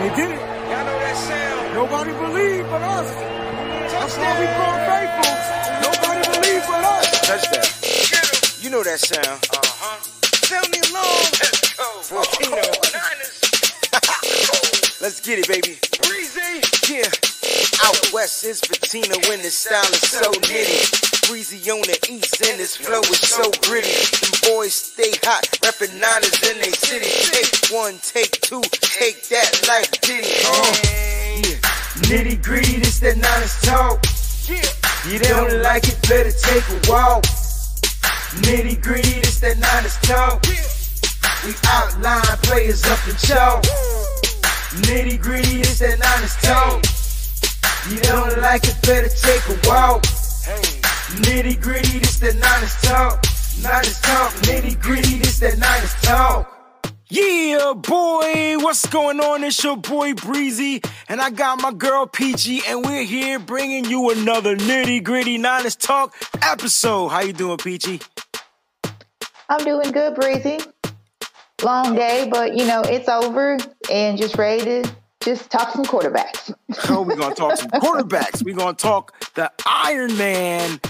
They did it. Y'all know that sound. Nobody believed but us. That's why we call faithful. Nobody believed but us. Touchdown. You know that sound. Uh-huh. Sound the alarm. Let's go. Volcano. Let's get it, baby. Breezy. Yeah. Out west is patina when the style is so nitty. Breezy on the east and this flow is so gritty. Them boys stay hot, reppin' niners in they city. Take one, take two, take that like Diddy. Uh. Yeah. Nitty gritty, this that niners talk. Yeah. You don't like it, better take a walk. Nitty gritty, this that niners talk. We outline players up in chalk. Nitty gritty, this that niners talk. You don't like it, better take a walk. Nitty gritty, this that niners talk. Niners talk, nitty gritty, this that niners talk. Yeah, boy, what's going on? It's your boy Breezy, and I got my girl Peachy, and we're here bringing you another nitty gritty Niners talk episode. How you doing, Peachy? I'm doing good, Breezy. Long day, but you know it's over, and just ready to just talk some quarterbacks. Oh, so we're gonna talk some quarterbacks. We're gonna talk the Iron Man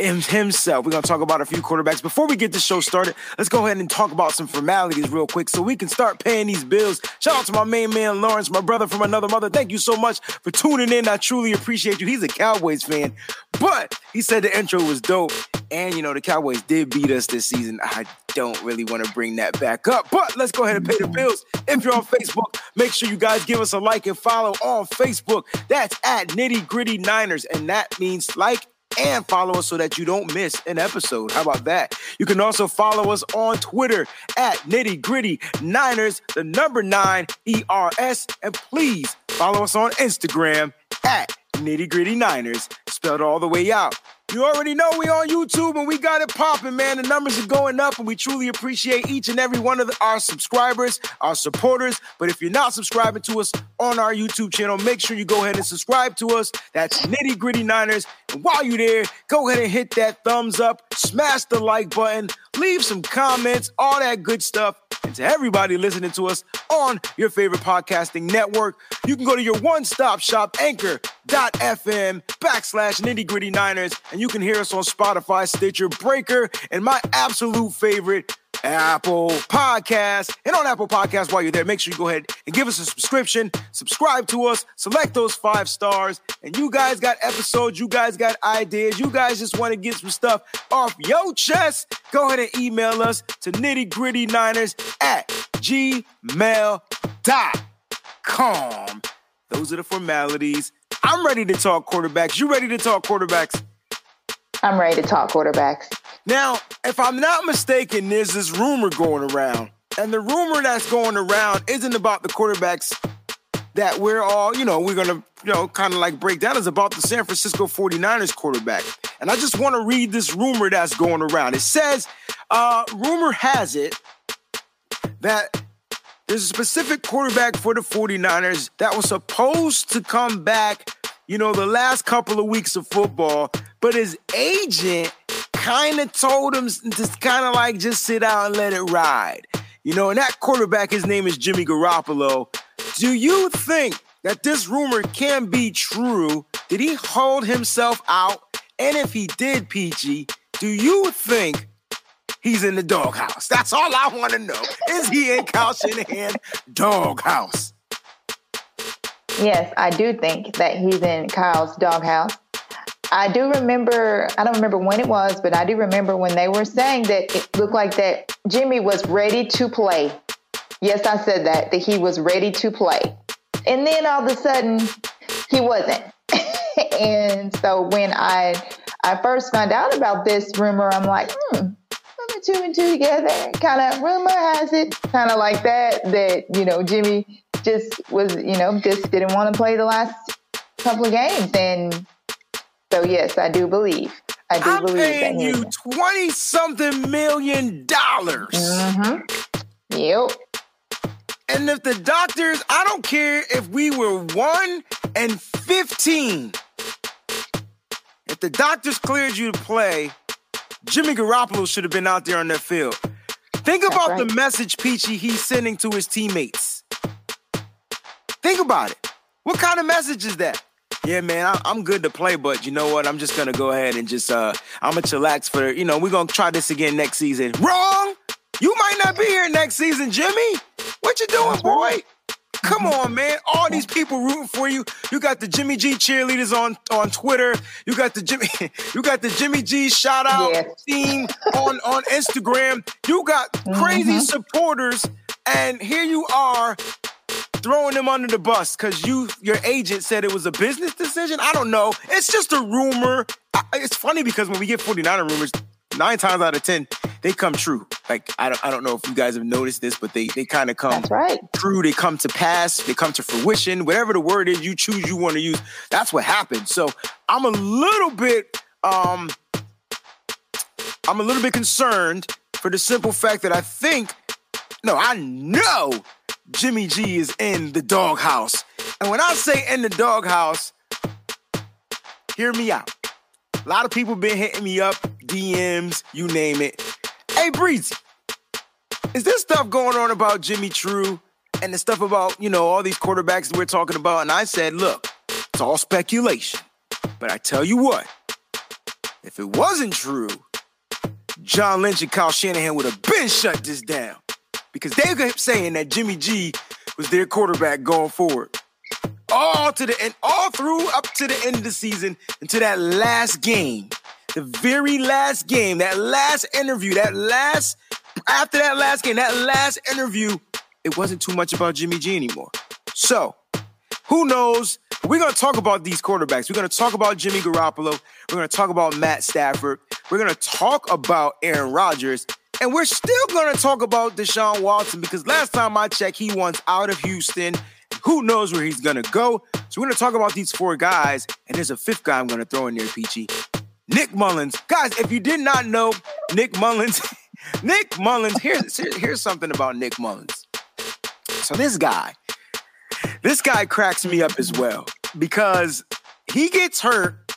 himself. We're going to talk about a few quarterbacks. Before we get the show started, let's go ahead and talk about some formalities real quick so we can start paying these bills. Shout out to my main man, Lawrence, my brother from another mother. Thank you so much for tuning in. I truly appreciate you. He's a Cowboys fan, but he said the intro was dope. And, you know, the Cowboys did beat us this season. I don't really want to bring that back up, but let's go ahead and pay the bills. If you're on Facebook, make sure you guys give us a like and follow on Facebook. That's at Nitty Gritty Niners, and that means like and follow us so that you don't miss an episode. How about that? You can also follow us on Twitter at Nitty Gritty Niners, the number nine ERS, and please follow us on Instagram at Nitty Gritty Niners, spelled all the way out. You already know we on YouTube and we got it popping, man. The numbers are going up and we truly appreciate each and every one of the, our subscribers, our supporters. But if you're not subscribing to us on our YouTube channel, make sure you go ahead and subscribe to us. That's Nitty Gritty Niners. And while you're there, go ahead and hit that thumbs up, smash the like button, leave some comments, all that good stuff. And to everybody listening to us on your favorite podcasting network, you can go to your one-stop shop, anchor.fm backslash nitty gritty niners, and you can hear us on Spotify, Stitcher, Breaker, and my absolute favorite, Apple Podcast. And on Apple Podcast, while you're there, make sure you go ahead and give us a subscription, subscribe to us, select those five stars. And you guys got episodes, you guys got ideas, you guys just want to get some stuff off your chest. Go ahead and email us to nitty gritty niners at gmail.com. Those are the formalities. I'm ready to talk quarterbacks. You ready to talk quarterbacks? I'm ready to talk quarterbacks. Now, if I'm not mistaken, there's this rumor going around. And the rumor that's going around isn't about the quarterbacks that we're all, you know, we're going to, you know, kind of like break down. It's about the San Francisco 49ers quarterback. And I just want to read this rumor that's going around. It says, uh, rumor has it that there's a specific quarterback for the 49ers that was supposed to come back, you know, the last couple of weeks of football, but his agent kind of told him to kind of like just sit out and let it ride. You know, and that quarterback, his name is Jimmy Garoppolo. Do you think that this rumor can be true? Did he hold himself out? And if he did, PG, do you think he's in the doghouse? That's all I want to know. Is he in Kyle Shanahan doghouse? Yes, I do think that he's in Kyle's doghouse. I do remember, I don't remember when it was, but I do remember when they were saying that it looked like that Jimmy was ready to play. Yes, I said that, that he was ready to play. And then all of a sudden, he wasn't. and so when I I first found out about this rumor, I'm like, hmm, put two and two together. Kind of rumor has it, kind of like that, that, you know, Jimmy just was, you know, just didn't want to play the last couple of games. And so yes, I do believe. I do I'm believe paying that you twenty something million dollars. Mm-hmm. Yep. And if the doctors, I don't care if we were one and fifteen. If the doctors cleared you to play, Jimmy Garoppolo should have been out there on that field. Think That's about the message, Peachy, he's sending to his teammates. Think about it. What kind of message is that? Yeah, man, I, am good to play, but you know what? I'm just gonna go ahead and just uh, I'm gonna chillax for you know we're gonna try this again next season. Wrong. You might not be here next season, Jimmy. What you doing, boy? Come on, man. All these people rooting for you. You got the Jimmy G cheerleaders on, on Twitter. You got the Jimmy, you got the Jimmy G shout out yes. team on, on Instagram. You got crazy mm-hmm. supporters, and here you are throwing them under the bus because you your agent said it was a business decision. I don't know. It's just a rumor. It's funny because when we get 49er rumors, nine times out of ten, they come true. Like I don't I don't know if you guys have noticed this, but they they kind of come that's right. true. They come to pass. They come to fruition. Whatever the word is you choose, you want to use. That's what happens. So I'm a little bit um I'm a little bit concerned for the simple fact that I think no, I know Jimmy G is in the doghouse. And when I say in the doghouse, hear me out. A lot of people been hitting me up, DMs, you name it. Hey, Breezy, is this stuff going on about Jimmy True and the stuff about, you know, all these quarterbacks we're talking about? And I said, look, it's all speculation. But I tell you what, if it wasn't true, John Lynch and Kyle Shanahan would have been shut this down because they kept saying that Jimmy G was their quarterback going forward all to the end, all through up to the end of the season into that last game, the very last game, that last interview, that last after that last game, that last interview, it wasn't too much about Jimmy G anymore. So, who knows? We're going to talk about these quarterbacks. We're going to talk about Jimmy Garoppolo. We're going to talk about Matt Stafford. We're going to talk about Aaron Rodgers. And we're still going to talk about Deshaun Watson because last time I checked, he wants out of Houston. Who knows where he's gonna go? So we're gonna talk about these four guys, and there's a fifth guy I'm gonna throw in there, Peachy. Nick Mullens. Guys, if you did not know Nick Mullens, Nick Mullens, here's, here's something about Nick Mullens. So this guy, this guy cracks me up as well because he gets hurt,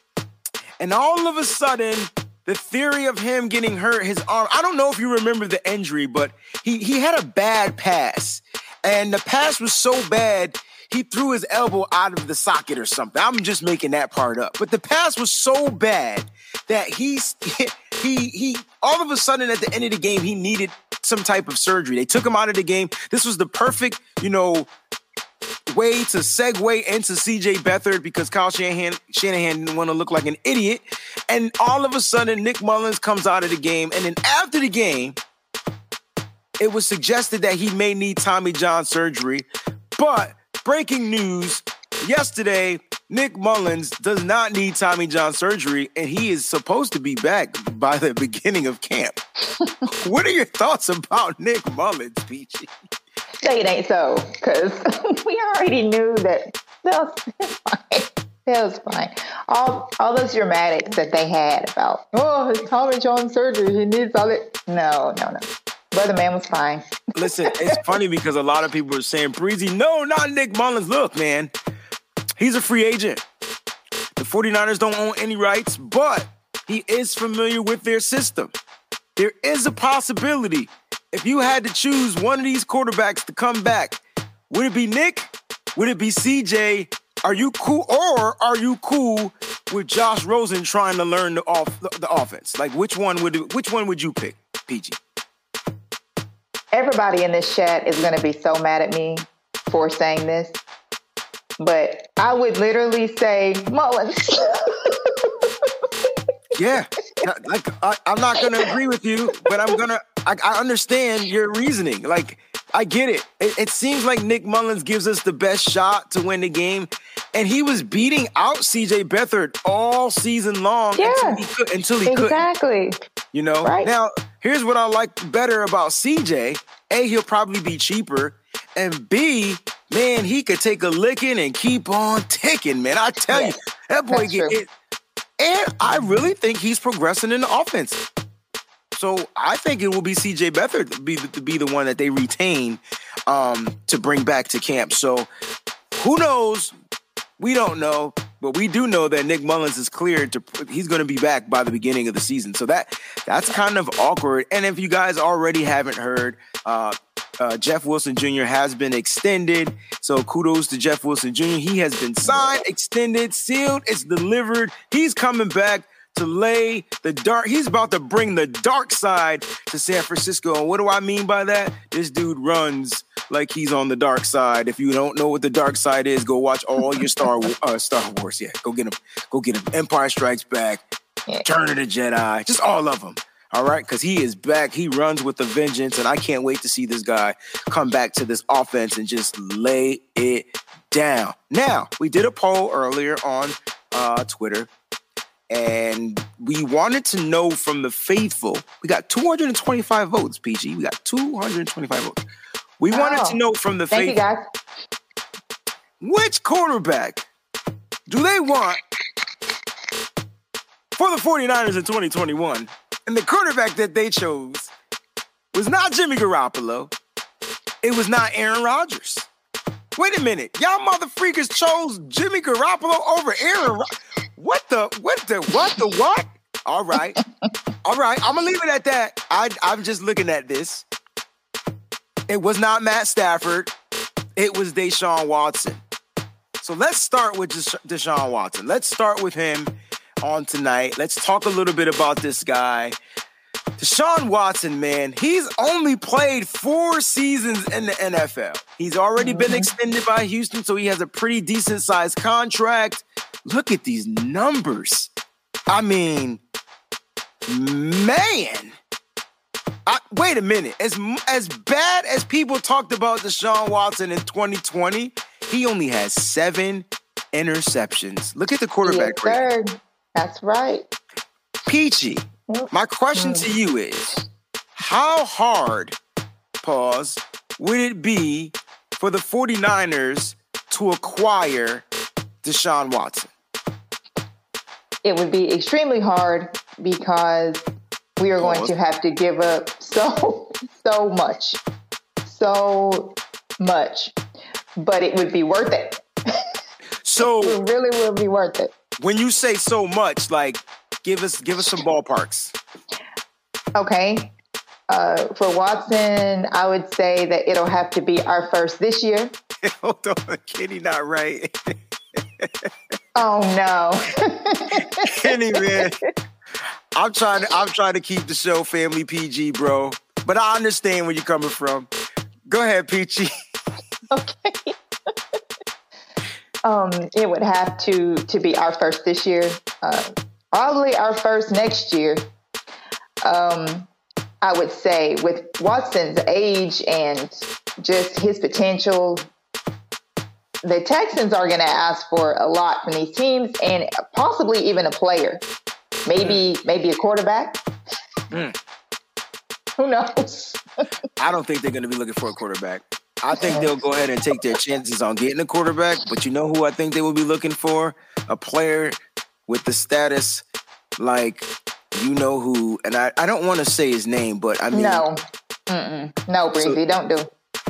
and all of a sudden, the theory of him getting hurt, his arm. I don't know if you remember the injury, but he he had a bad pass. And the pass was so bad, he threw his elbow out of the socket or something. I'm just making that part up. But the pass was so bad that he's he he all of a sudden at the end of the game he needed some type of surgery. They took him out of the game. This was the perfect, you know, way to segue into CJ Beathard because Kyle Shanahan, Shanahan didn't want to look like an idiot. And all of a sudden, Nick Mullens comes out of the game. And then after the game, it was suggested that he may need Tommy John surgery. But breaking news yesterday, Nick Mullens does not need Tommy John surgery, and he is supposed to be back by the beginning of camp. what are your thoughts about Nick Mullens, Peachy? Say it ain't so, because we already knew that that was fine. That was fine. All all those dramatics that they had about, oh, his Tommy John surgery, he needs all it. No, no, no. Brother man was fine. Listen, it's funny because a lot of people are saying, Breezy, no, not Nick Mullens. Look, man, he's a free agent. The 49ers don't own any rights, but he is familiar with their system. There is a possibility if you had to choose one of these quarterbacks to come back, would it be Nick? Would it be CJ? Are you cool, or are you cool with Josh Rosen trying to learn the off the, the offense? Like, which one would which one would you pick, PG? everybody in this chat is going to be so mad at me for saying this, but I would literally say Mullens. yeah, like I, am not going to agree with you, but I'm gonna. I, I, understand your reasoning. Like I get it. it. It seems like Nick Mullens gives us the best shot to win the game, and he was beating out C.J. Beathard all season long yeah, until he, could, until he exactly. Could, you know. Right. Now Here's what I like better about CJ. A, he'll probably be cheaper. And B, man, he could take a licking and keep on ticking, man. I tell you, that boy get it. And I really think he's progressing in the offense. So I think it will be CJ Beathard to be, to be the one that they retain um, to bring back to camp. So who knows? We don't know, but we do know that Nick Mullens is cleared to he's going to be back by the beginning of the season. So that that's kind of awkward. And if you guys already haven't heard, uh, uh, Jeff Wilson Jr. has been extended. So kudos to Jeff Wilson Jr. He has been signed, extended, sealed, it's delivered. He's coming back to lay the dark. He's about to bring the dark side to San Francisco. And what do I mean by that? This dude runs like he's on the dark side. If you don't know what the dark side is, go watch all your Star uh, Star Wars. Yeah, go get him. Go get him. Empire Strikes Back, Turn of the Jedi, just all of them. All right, because he is back. He runs with a vengeance, and I can't wait to see this guy come back to this offense and just lay it down. Now, we did a poll earlier on uh, Twitter, and we wanted to know from the faithful. We got 225 votes, PG. We got 225 votes. We wow. wanted to know from the Thank faithful. Which quarterback do they want for the 49ers in 2021? And the quarterback that they chose was not Jimmy Garoppolo. It was not Aaron Rodgers. Wait a minute. Y'all mother freakers chose Jimmy Garoppolo over Aaron Rodgers. What the, what the, what the, what? All right. All right. I'm to leave it at that. I, I'm just looking at this. It was not Matt Stafford. It was Deshaun Watson. So let's start with Deshaun Watson. Let's start with him on tonight. Let's talk a little bit about this guy. Deshaun Watson, man, he's only played four seasons in the NFL. He's already been mm-hmm. extended by Houston, so he has a pretty decent sized contract. Look at these numbers. I mean, man. I, wait a minute. As as bad as people talked about Deshaun Watson in 2020, he only has seven interceptions. Look at the quarterback yes, that's right. Peachy, mm-hmm. my question to you is how hard, pause, would it be for the 49ers to acquire Deshaun Watson? It would be extremely hard because we are going to have to give up so, so much. So much. But it would be worth it. So it really will be worth it. When you say so much, like give us give us some ballparks. Okay. Uh, for Watson, I would say that it'll have to be our first this year. Hold on, Kenny, not right. Oh no, Kenny, man. I'm trying to I'm trying to keep the show family PG, bro. But I understand where you're coming from. Go ahead, Peachy. Okay. Um, it would have to to be our first this year. Uh, probably our first next year. Um, I would say with Watson's age and just his potential, the Texans are going to ask for a lot from these teams and possibly even a player, maybe mm. maybe a quarterback. Mm. Who knows? I don't think they're going to be looking for a quarterback. I think they'll go ahead and take their chances on getting a quarterback. But you know who I think they will be looking for? A player with the status like you know who. And I, I don't want to say his name, but I mean no, Mm-mm. no, Breezy, so, don't do.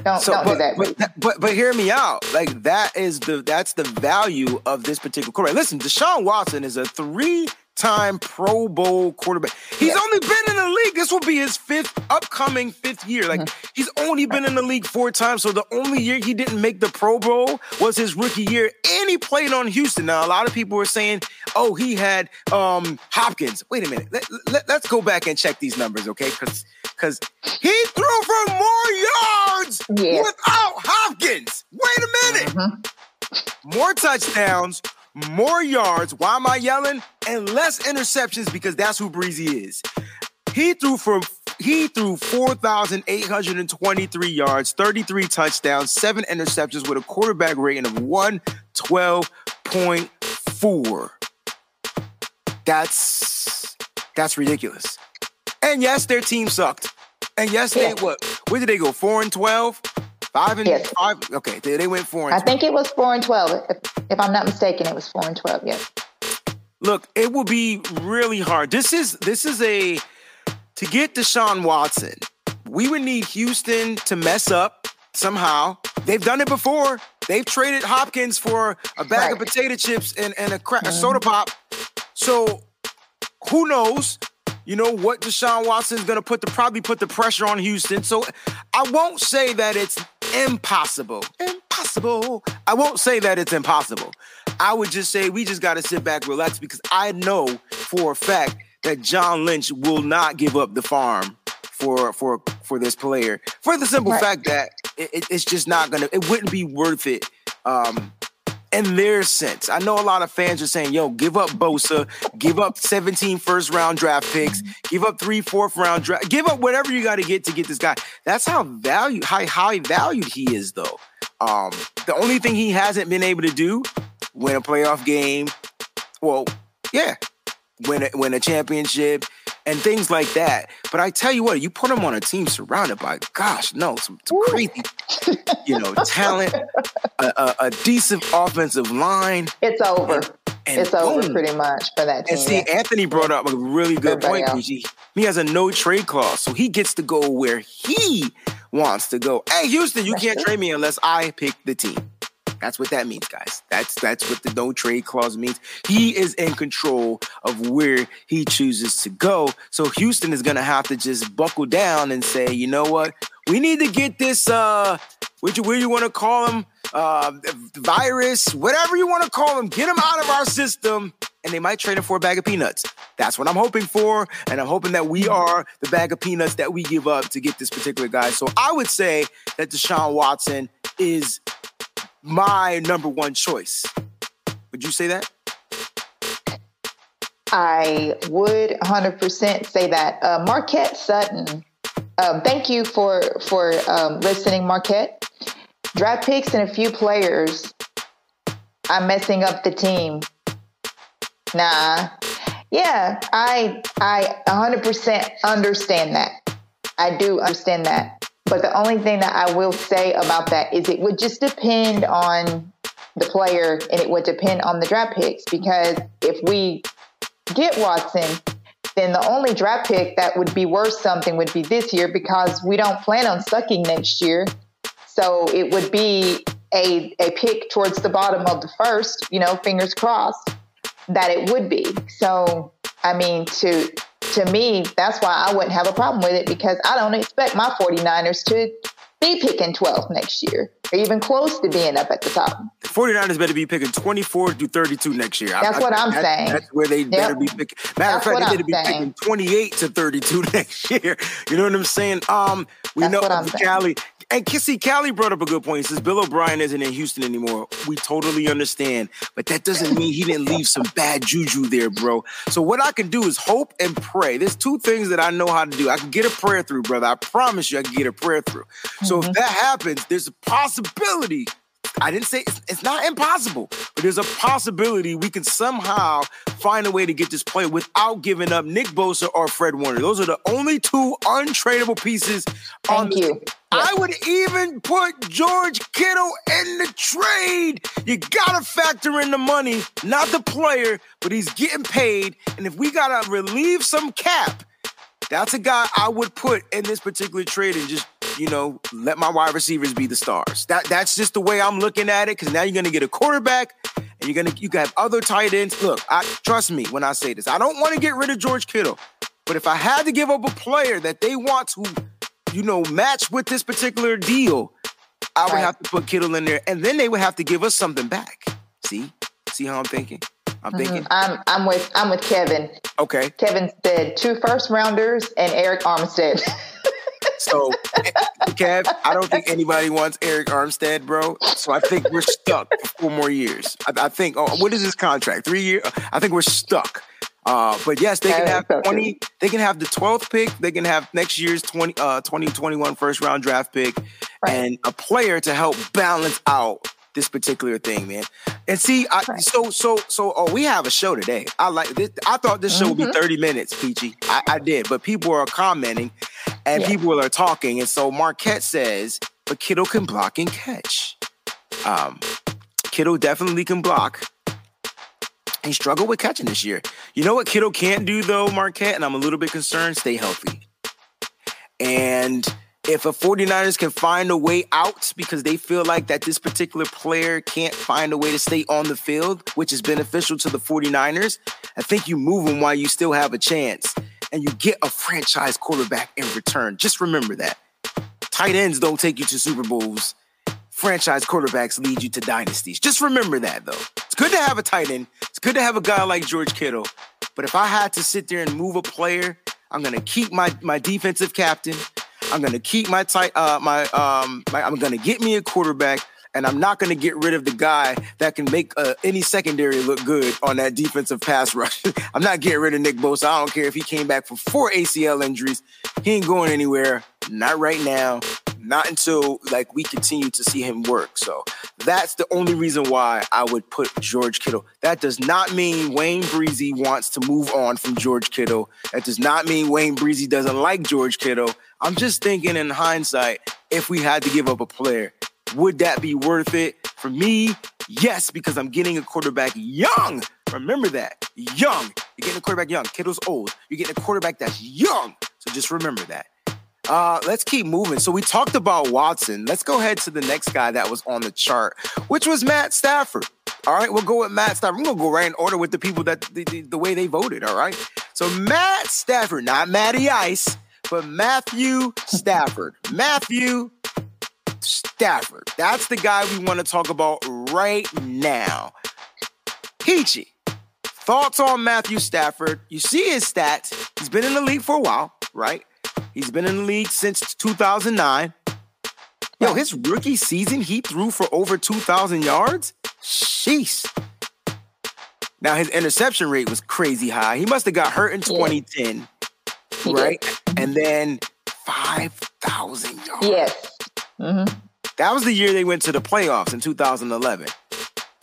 Don't, so, don't but, do that. But, but but hear me out. Like that is the that's the value of this particular quarterback. Listen, Deshaun Watson is a three time Pro Bowl quarterback. He's yeah. only been in the league. This will be his fifth, upcoming fifth year. Like, mm-hmm. he's only been in the league four times. So the only year he didn't make the Pro Bowl was his rookie year. And he played on Houston. Now, a lot of people were saying, oh, he had um, Hopkins. Wait a minute. Let, let, let's go back and check these numbers, okay? Because because he threw for more yards yeah. without Hopkins. Wait a minute. Mm-hmm. More touchdowns more yards. Why am I yelling? And less interceptions because that's who Breezy is. He threw for he threw 4,823 yards, 33 touchdowns, seven interceptions with a quarterback rating of 112.4. That's that's ridiculous. And yes, their team sucked. And yes, they what? Where did they go? Four and twelve. Five and yes. five. Okay, they, they went four. And I 12. think it was four and twelve. If, if I'm not mistaken, it was four and twelve. Yes. Look, it will be really hard. This is this is a to get Deshaun Watson. We would need Houston to mess up somehow. They've done it before. They've traded Hopkins for a bag right. of potato chips and, and a, cra- mm-hmm. a soda pop. So who knows? you know what Deshaun Watson is going to put the probably put the pressure on Houston. So I won't say that it's impossible. Impossible. I won't say that it's impossible. I would just say we just got to sit back, relax, because I know for a fact that John Lynch will not give up the farm for for for this player for the simple right. fact that it, it's just not gonna. It wouldn't be worth it. Um, in their sense. I know a lot of fans are saying, yo, give up Bosa, give up 17 first round draft picks, give up three fourth round draft, give up whatever you got to get to get this guy. That's how valued, how high valued he is, though. Um, the only thing he hasn't been able to do, win a playoff game, well, yeah, win a, win a championship, and things like that. But I tell you what, you put him on a team surrounded by, gosh, no, some, some crazy, you know, talent, a, a, a, decent offensive line. It's over. And, and it's boom. over pretty much for that team. And see, Anthony brought up a really good Everybody point, PG. He has a no trade clause, so he gets to go where he wants to go. Hey, Houston, you can't trade me unless I pick the team. That's what that means, guys. That's that's what the no trade clause means. He is in control of where he chooses to go. So Houston is gonna have to just buckle down and say, you know what, we need to get this uh what you, where you want to call him, uh, virus, whatever you want to call him, get him out of our system, and they might trade him for a bag of peanuts. That's what I'm hoping for, and I'm hoping that we are the bag of peanuts that we give up to get this particular guy. So I would say that Deshaun Watson is my number one choice. Would you say that? I would 100% say that. Uh, Marquette Sutton, uh, thank you for for um, listening, Marquette. Draft picks and a few players. I'm messing up the team. Nah, yeah, I I 100% understand that. I do understand that. But the only thing that I will say about that is it would just depend on the player and it would depend on the draft picks because if we get Watson, then the only draft pick that would be worth something would be this year because we don't plan on sucking next year. So it would be a, a pick towards the bottom of the first, you know, fingers crossed that it would be. So, I mean, to to me, that's why I wouldn't have a problem with it because I don't expect my 49ers to be picking 12th next year or even close to being up at the top. 49ers better be picking 24 to 32 next year. That's I, what I'm saying. That's where they yep. better be picking. Matter of fact, they better be saying. picking 28 to 32 next year. You know what I'm saying? Um, we that's know Cali, and Kissy Callie brought up a good point. He says Bill O'Brien isn't in Houston anymore. We totally understand, but that doesn't mean he didn't leave some bad juju there, bro. So what I can do is hope and pray. There's two things that I know how to do. I can get a prayer through, brother. I promise you, I can get a prayer through. So mm-hmm. if that happens, there's a possibility I didn't say it's, it's, not impossible, but there's a possibility we can somehow find a way to get this play without giving up Nick Bosa or Fred Warner. Those are the only two untradeable pieces Thank on the you. I would even put George Kittle in the trade. You gotta factor in the money, not the player, but he's getting paid. And if we gotta relieve some cap, that's a guy I would put in this particular trade and just you know, let my wide receivers be the stars. That that's just the way I'm looking at it. Because now you're gonna get a quarterback, and you're gonna you can have other tight ends. Look, I trust me when I say this. I don't want to get rid of George Kittle, but if I had to give up a player that they want to, you know, match with this particular deal, I would right. have to put Kittle in there, and then they would have to give us something back. See, see how I'm thinking. I'm mm-hmm. thinking. I'm I'm with I'm with Kevin. Okay. Kevin said two first rounders and Arik Armstead. So, Kev, I don't think anybody wants Arik Armstead, bro. So I think we're stuck for four more years. I, I think. Oh, what is this contract? Three years? I think we're stuck. Uh, but yes, they can have 20, they can have the 12th pick, they can have next year's 20, uh, 2021 first round draft pick, right. and a player to help balance out this particular thing, man. And see, I, right. so so so. Oh, we have a show today. I like this. I thought this show mm-hmm. would be mm-hmm. thirty minutes, Peachy. I, I, did, but people are commenting, and yeah. people are talking, and so Marquette says, "But Kittle can block and catch." Um, Kittle definitely can block. He struggled with catching this year. You know what Kittle can't do though, Marquette, and I'm a little bit concerned. Stay healthy. And if a 49ers can find a way out because they feel like that this particular player can't find a way to stay on the field, which is beneficial to the 49ers, I think you move him while you still have a chance. And you get a franchise quarterback in return. Just remember that. Tight ends don't take you to Super Bowls. Franchise quarterbacks lead you to dynasties. Just remember that, though. It's good to have a tight end. It's good to have a guy like George Kittle. But if I had to sit there and move a player, I'm gonna keep my my defensive captain. I'm gonna keep my tight uh my um my, I'm gonna get me a quarterback and I'm not going to get rid of the guy that can make uh, any secondary look good on that defensive pass rush. I'm not getting rid of Nick Bosa. I don't care if he came back for four ACL injuries. He ain't going anywhere. Not right now. Not until like we continue to see him work. So that's the only reason why I would put George Kittle. That does not mean Wayne Breezy wants to move on from George Kittle. That does not mean Wayne Breezy doesn't like George Kittle. I'm just thinking in hindsight, if we had to give up a player, would that be worth it? For me, yes, because I'm getting a quarterback young. Remember that. Young. You're getting a quarterback young. Kittle's old. You're getting a quarterback that's young. So just remember that. Uh, let's keep moving. So we talked about Watson. Let's go ahead to the next guy that was on the chart, which was Matt Stafford. All right, we'll go with Matt Stafford. We're gonna go right in order with the people that the, the, the way they voted. All right. So Matt Stafford, not Matty Ice, but Matthew Stafford. Matthew Stafford. That's the guy we want to talk about right now. Peachy, thoughts on Matthew Stafford? You see his stats. He's been in the league for a while, right? He's been in the league since 2009. Yo, his rookie season, he threw for over 2,000 yards. Sheesh. Now, his interception rate was crazy high. He must have got hurt in 2010, yeah. right? And then 5,000 yards. Yes. Mm-hmm. That was the year they went to the playoffs in 2011.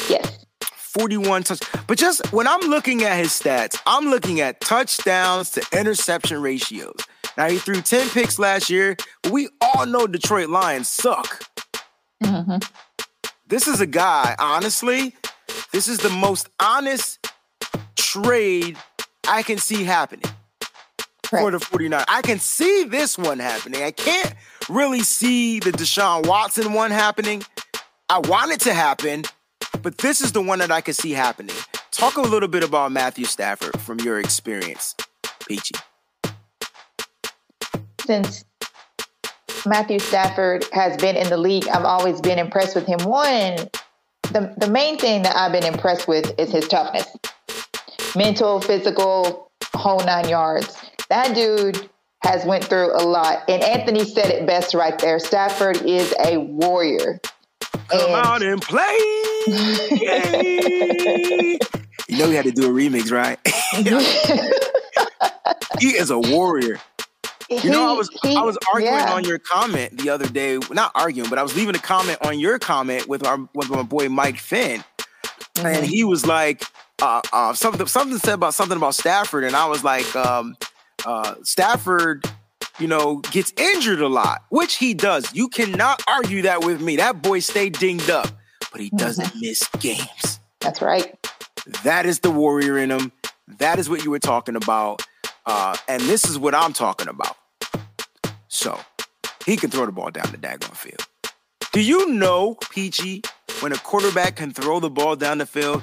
Yes. 41 touch. But just when I'm looking at his stats, I'm looking at touchdowns to interception ratios. Now he threw 10 picks last year, but we all know Detroit Lions suck. Mm-hmm. This is a guy, honestly, this is the most honest trade I can see happening right. for the 49. I can see this one happening. I can't really see the Deshaun Watson one happening. I want it to happen, but this is the one that I can see happening. Talk a little bit about Matthew Stafford from your experience, Peachy. Since Matthew Stafford has been in the league, I've always been impressed with him. One, the, the main thing that I've been impressed with is his toughness mental, physical, whole nine yards. That dude has went through a lot. And Anthony said it best right there. Stafford is a warrior. Come and out and play. you know we had to do a remix, right? he is a warrior. You know, I was he, I was arguing yeah. on your comment the other day. Not arguing, but I was leaving a comment on your comment with our with my boy Mike Finn, mm-hmm. and he was like, uh, uh, something something said about something about Stafford, and I was like, um, uh, Stafford, you know, gets injured a lot, which he does. You cannot argue that with me. That boy stayed dinged up, but he doesn't mm-hmm. miss games. That's right. That is the warrior in him. That is what you were talking about. Uh, and this is what I'm talking about. So he can throw the ball down the daggone field. Do you know, Peachy, when a quarterback can throw the ball down the field,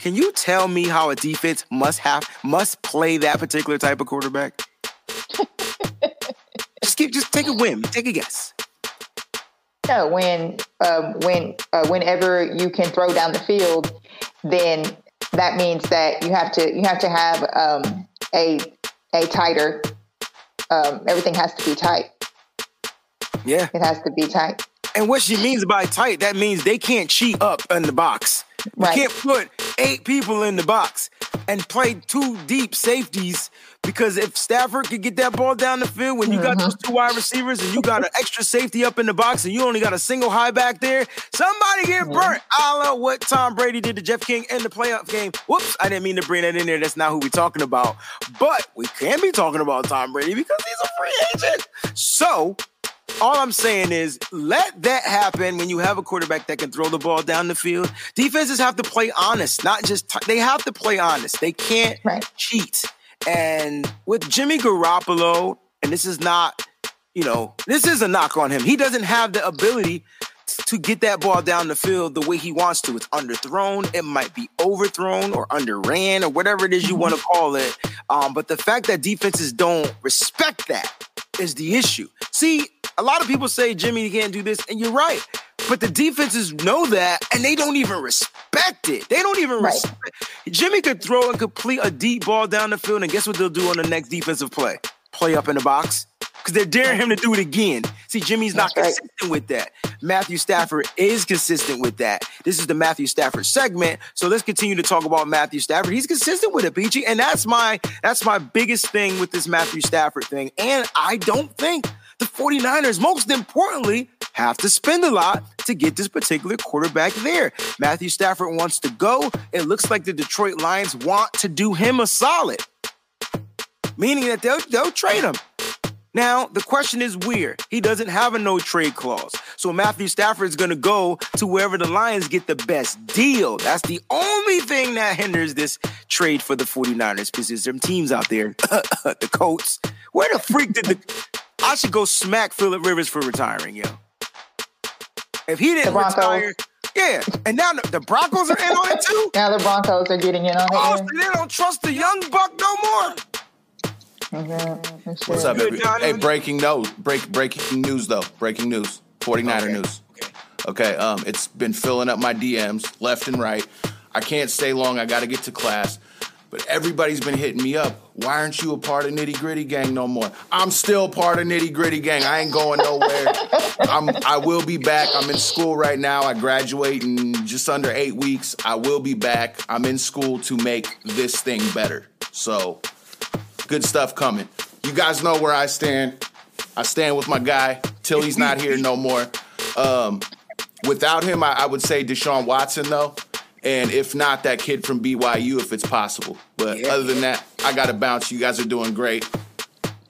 can you tell me how a defense must have must play that particular type of quarterback? just keep, just take a whim, take a guess. No, when um, when uh, whenever you can throw down the field, then that means that you have to you have to have um, a a tighter. Um, everything has to be tight. Yeah, it has to be tight. And what she means by tight, that means they can't cheat up in the box. Right. You can't put eight people in the box and play two deep safeties because if Stafford could get that ball down the field when you mm-hmm. got those two wide receivers and you got an extra safety up in the box and you only got a single high back there, somebody get mm-hmm. burnt. I know what Tom Brady did to Jeff King in the playoff game. Whoops, I didn't mean to bring that in there. That's not who we're talking about. But we can be talking about Tom Brady because he's a free agent. So all I'm saying is let that happen when you have a quarterback that can throw the ball down the field. Defenses have to play honest, not just t- they have to play honest. They can't right. cheat. And with Jimmy Garoppolo, and this is not, you know, this is a knock on him. He doesn't have the ability to get that ball down the field the way he wants to. It's underthrown, it might be overthrown or underran or whatever it is you want to call it. Um, but the fact that defenses don't respect that is the issue. See, a lot of people say Jimmy can't do this, and you're right. But the defenses know that, and they don't even respect it. They don't even right. respect. Jimmy could throw and complete a deep ball down the field, and guess what they'll do on the next defensive play? Play up in the box because they're daring him to do it again. See, Jimmy's not That's consistent right. with that. Matthew Stafford is consistent with that. This is the Matthew Stafford segment, so let's continue to talk about Matthew Stafford. He's consistent with it, Peachy, and that's my that's my biggest thing with this Matthew Stafford thing. And I don't think the 49ers, most importantly, have to spend a lot to get this particular quarterback there. Matthew Stafford wants to go. It looks like the Detroit Lions want to do him a solid, meaning that they'll, they'll trade him. Now, the question is where? He doesn't have a no trade clause. So Matthew Stafford is going to go to wherever the Lions get the best deal. That's the only thing that hinders this trade for the 49ers because there's some teams out there, the Colts. Where the freak did the. I should go smack Philip Rivers for retiring, yo. If he didn't retire, yeah. And now the, the, Broncos are in on it too. Now the Broncos are getting in on it. Oh, so they don't trust the young buck no more. Mm-hmm. What's up, baby? Hey, breaking news. Break breaking news though. Breaking news. 49er okay. news. Okay. Okay. Um, it's been filling up my DMs left and right. I can't stay long. I got to get to class. But everybody's been hitting me up. Why aren't you a part of Nitty Gritty Gang no more? I'm still part of Nitty Gritty Gang. I ain't going nowhere. I'm, I will be back. I'm in school right now. I graduate in just under eight weeks. I will be back. I'm in school to make this thing better. So, good stuff coming. You guys know where I stand. I stand with my guy till he's not here no more. Um, without him, I, I would say Deshaun Watson though. And if not, that kid from BYU, if it's possible. But yeah. other than that, I got to bounce. You guys are doing great.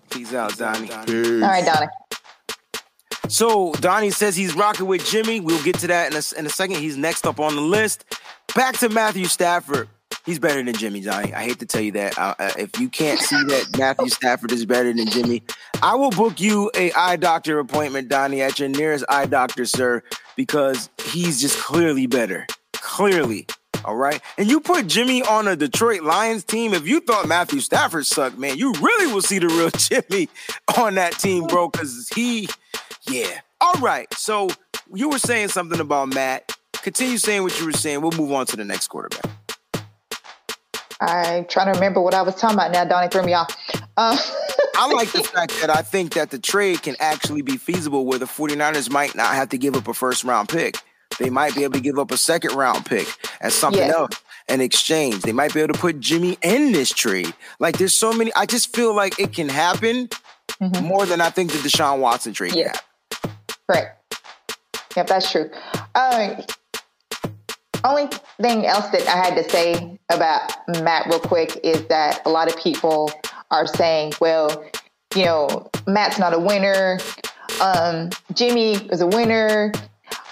Peace out, Donnie. Peace. All right, Donnie. So Donnie says he's rocking with Jimmy. We'll get to that in a, in a second. He's next up on the list. Back to Matthew Stafford. He's better than Jimmy, Johnny. I hate to tell you that. Uh, uh, if you can't see that Matthew Stafford is better than Jimmy, I will book you a eye doctor appointment, Donnie, at your nearest eye doctor, sir, because he's just clearly better clearly. All right. And you put Jimmy on a Detroit Lions team. If you thought Matthew Stafford sucked, man, you really will see the real Jimmy on that team, bro. Cause he, yeah. All right. So you were saying something about Matt. Continue saying what you were saying. We'll move on to the next quarterback. I'm trying to remember what I was talking about now. Donnie threw me off. Uh- I like the fact that I think that the trade can actually be feasible where the 49ers might not have to give up a first round pick they might be able to give up a second round pick as something yeah. else in exchange. They might be able to put Jimmy in this trade. Like there's so many. I just feel like it can happen mm-hmm. more than I think the Deshaun Watson trade. Yeah, right. Yep, that's true. Uh, only thing else that I had to say about Matt real quick is that a lot of people are saying, well, you know, Matt's not a winner. Um, Jimmy is a winner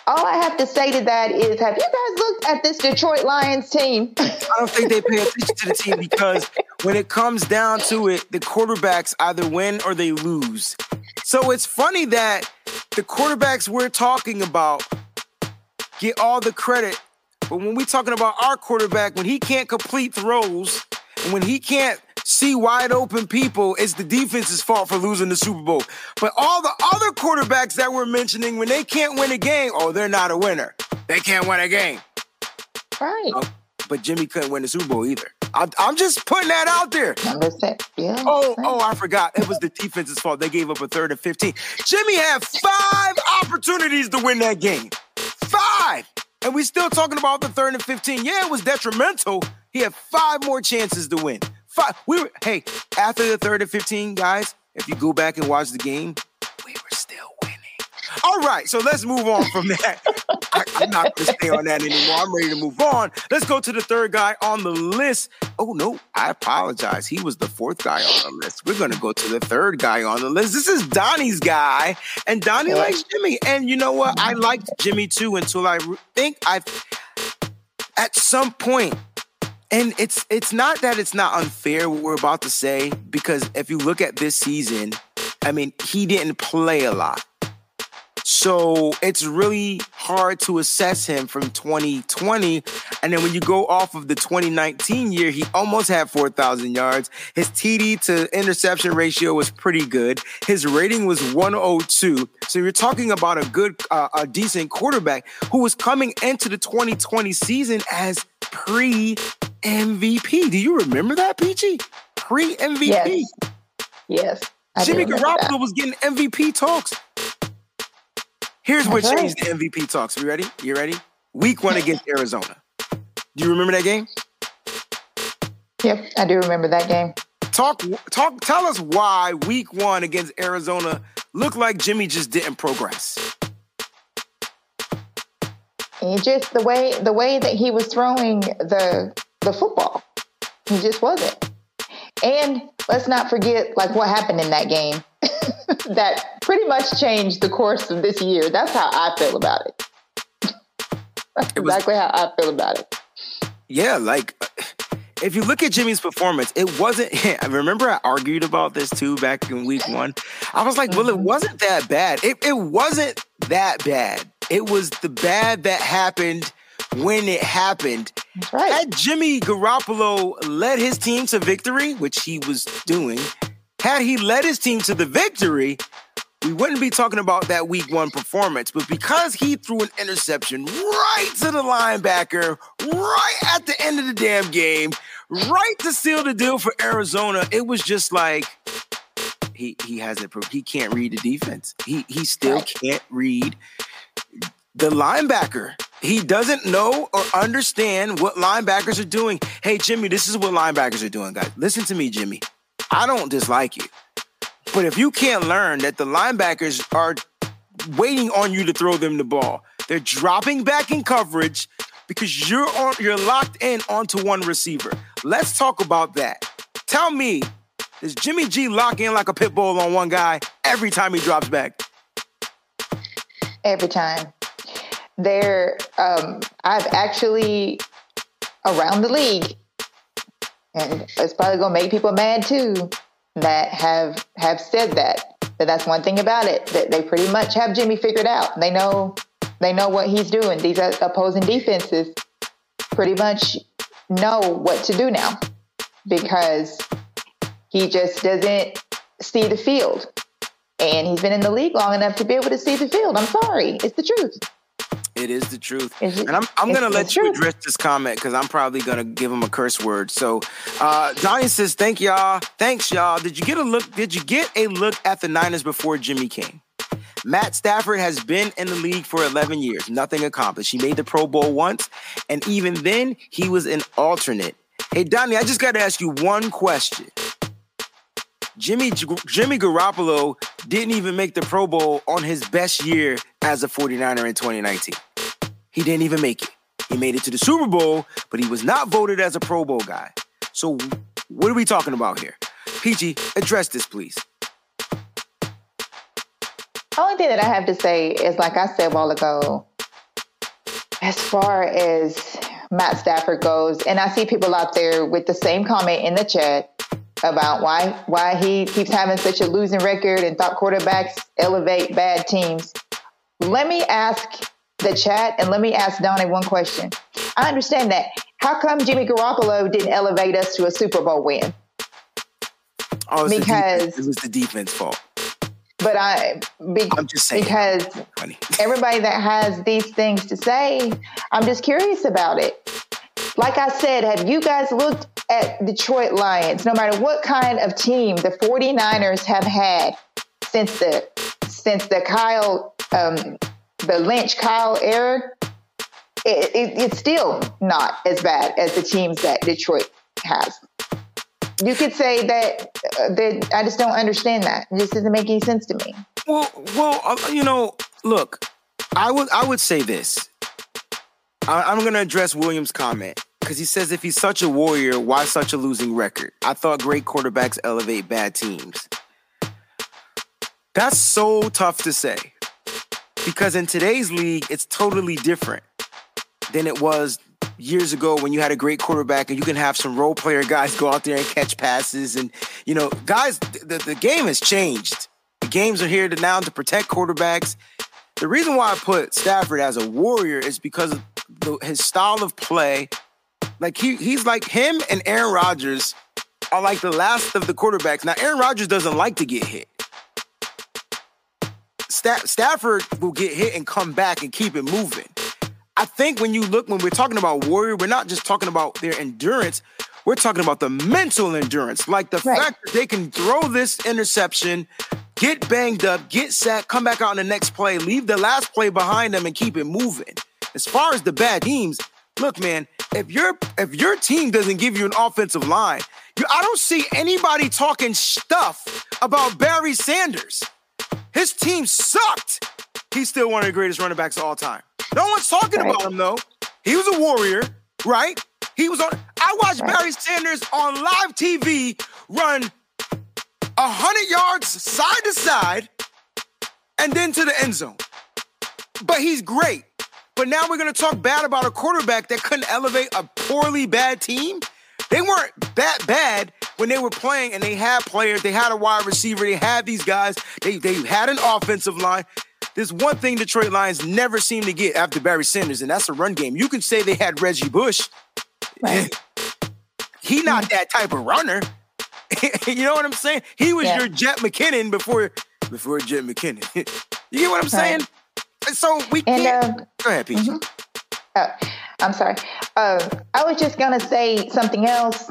all I have to say to that is, have you guys looked at this Detroit Lions team? I don't think they pay attention to the team because when it comes down to it, the quarterbacks either win or they lose. So it's funny that the quarterbacks we're talking about get all the credit, but when we're talking about our quarterback, when he can't complete throws, and when he can't see wide open people, it's the defense's fault for losing the Super Bowl. But all the other quarterbacks that we're mentioning, when they can't win a game, oh, they're not a winner. They can't win a game. Right. Uh, but Jimmy couldn't win the Super Bowl either. I, am just putting that out there. Yeah. Oh, oh, I forgot. It was the defense's fault. They gave up a third and 15. Jimmy had five opportunities to win that game. Five. And we still talking about the third and 15. Yeah, it was detrimental. He had five more chances to win. Five. We were hey after the third and fifteen, guys. If you go back and watch the game, we were still winning. All right, so let's move on from that. I, am not going to stay on that anymore. I'm ready to move on. Let's go to the third guy on the list. Oh no, I apologize. He was the fourth guy on the list. We're going to go to the third guy on the list. This is Donnie's guy, and Donnie likes Jimmy. And you know what? I liked Jimmy too until I think I, at some point, and it's it's not that it's not unfair what we're about to say because if you look at this season, I mean, he didn't play a lot. So it's really hard to assess him from 2020. And then when you go off of the 2019 year, he almost had 4,000 yards. His TD to interception ratio was pretty good. His rating was 102. So you're talking about a good, uh, a decent quarterback who was coming into the 2020 season as pre MVP. Do you remember that, Peachy? Pre MVP. Yes. yes Jimmy Garoppolo was getting MVP talks. Here's what right. changed the MVP talks. Are you ready? You ready? Week one against Arizona. Do you remember that game? Yep, I do remember that game. Talk, talk. Tell us why Week one against Arizona looked like Jimmy just didn't progress. He just the way the way that he was throwing the the football, he just wasn't. And let's not forget like what happened in that game. that pretty much changed the course of this year. That's how I feel about it. That's it was, exactly how I feel about it. Yeah, like if you look at Jimmy's performance, it wasn't. I remember I argued about this too back in week one. I was like, well, it mm-hmm. wasn't that bad. It, it wasn't that bad. It was the bad that happened when it happened. Right. Had Jimmy Garoppolo led his team to victory, which he was doing, had he led his team to the victory, we wouldn't be talking about that week one performance. But because he threw an interception right to the linebacker, right at the end of the damn game, right to seal the deal for Arizona, it was just like he he hasn't he can't read the defense. He he still can't read the linebacker. He doesn't know or understand what linebackers are doing. Hey Jimmy, this is what linebackers are doing, guys. Listen to me, Jimmy. I don't dislike you. But if you can't learn that the linebackers are waiting on you to throw them the ball, they're dropping back in coverage because you're on you're locked in onto one receiver. Let's talk about that. Tell me, does Jimmy G lock in like a pit bull on one guy every time he drops back? Every time. There, um, I've actually around the league and it's probably gonna make people mad too that have have said that. But that's one thing about it that they pretty much have Jimmy figured out. They know they know what he's doing. These opposing defenses pretty much know what to do now because he just doesn't see the field. And he's been in the league long enough to be able to see the field. I'm sorry. It's the truth. It is the truth. and I'm, I'm going to let you address this comment because I'm probably going to give him a curse word. So, uh, Donnie says, thank y'all. Thanks, y'all. Did you get a look? Did you get a look at the Niners before Jimmy came? Matt Stafford has been in the league for 11 years, nothing accomplished. He made the Pro Bowl once, and even then, he was an alternate. Hey, Donnie, I just got to ask you one question. Jimmy Jimmy Garoppolo didn't even make the Pro Bowl on his best year as a 49er in 2019. He didn't even make it. He made it to the Super Bowl, but he was not voted as a Pro Bowl guy. So what are we talking about here? Peachy, address this, please. Only thing that I have to say is, like I said a while ago, as far as Matt Stafford goes, and I see people out there with the same comment in the chat about why why he keeps having such a losing record and thought quarterbacks elevate bad teams. Let me ask the chat and let me ask Donnie one question. I understand that. How come Jimmy Garoppolo didn't elevate us to a Super Bowl win? Oh, because it was the defense fault. But I, be, I'm just saying because everybody that has these things to say, I'm just curious about it. Like I said, have you guys looked at Detroit Lions? No matter what kind of team the 49ers have had since the since the Kyle um, the Lynch Kyle era, it, it, it's still not as bad as the teams that Detroit has. You could say that, uh, that I just don't understand that. It just doesn't make any sense to me. Well, well, uh, you know, look, I would I would say this. I, am going to address Williams' comment because he says if he's such a warrior, why such a losing record? I thought great quarterbacks elevate bad teams. That's so tough to say because in today's league, it's totally different than it was years ago when you had a great quarterback and you can have some role player guys go out there and catch passes. And, you know, guys, the, the game has changed. The games are here to now to protect quarterbacks. The reason why I put Stafford as a warrior is because of the, his style of play. Like he he's like him and Aaron Rodgers are like the last of the quarterbacks. Now Aaron Rodgers doesn't like to get hit. Stafford will get hit and come back and keep it moving. I think when you look, when we're talking about warrior, we're not just talking about their endurance. We're talking about the mental endurance, like the right. fact that they can throw this interception, get banged up, get sacked, come back out in the next play, leave the last play behind them, and keep it moving. As far as the bad teams, look, man, if your if your team doesn't give you an offensive line, you, I don't see anybody talking stuff about Barry Sanders. His team sucked. He's still one of the greatest running backs of all time. No one's talking about him though. He was a warrior, right? He was on. I watched. Barry Sanders on live TV run a hundred yards side to side, and then to the end zone. But he's great. But now we're gonna talk bad about a quarterback that couldn't elevate a poorly bad team. They weren't that bad when they were playing and they had players, they had a wide receiver, they had these guys, they, they had an offensive line. There's one thing Detroit Lions never seem to get after Barry Sanders, and that's a run game. You can say they had Reggie Bush. Right. he not mm. that type of runner. you know what I'm saying? He was yeah. your Jet McKinnon before before Jet McKinnon. you get what I'm right. saying? So we can't. Uh, Go ahead, Peach. Mm-hmm. Uh, I'm sorry. Uh, I was just gonna say something else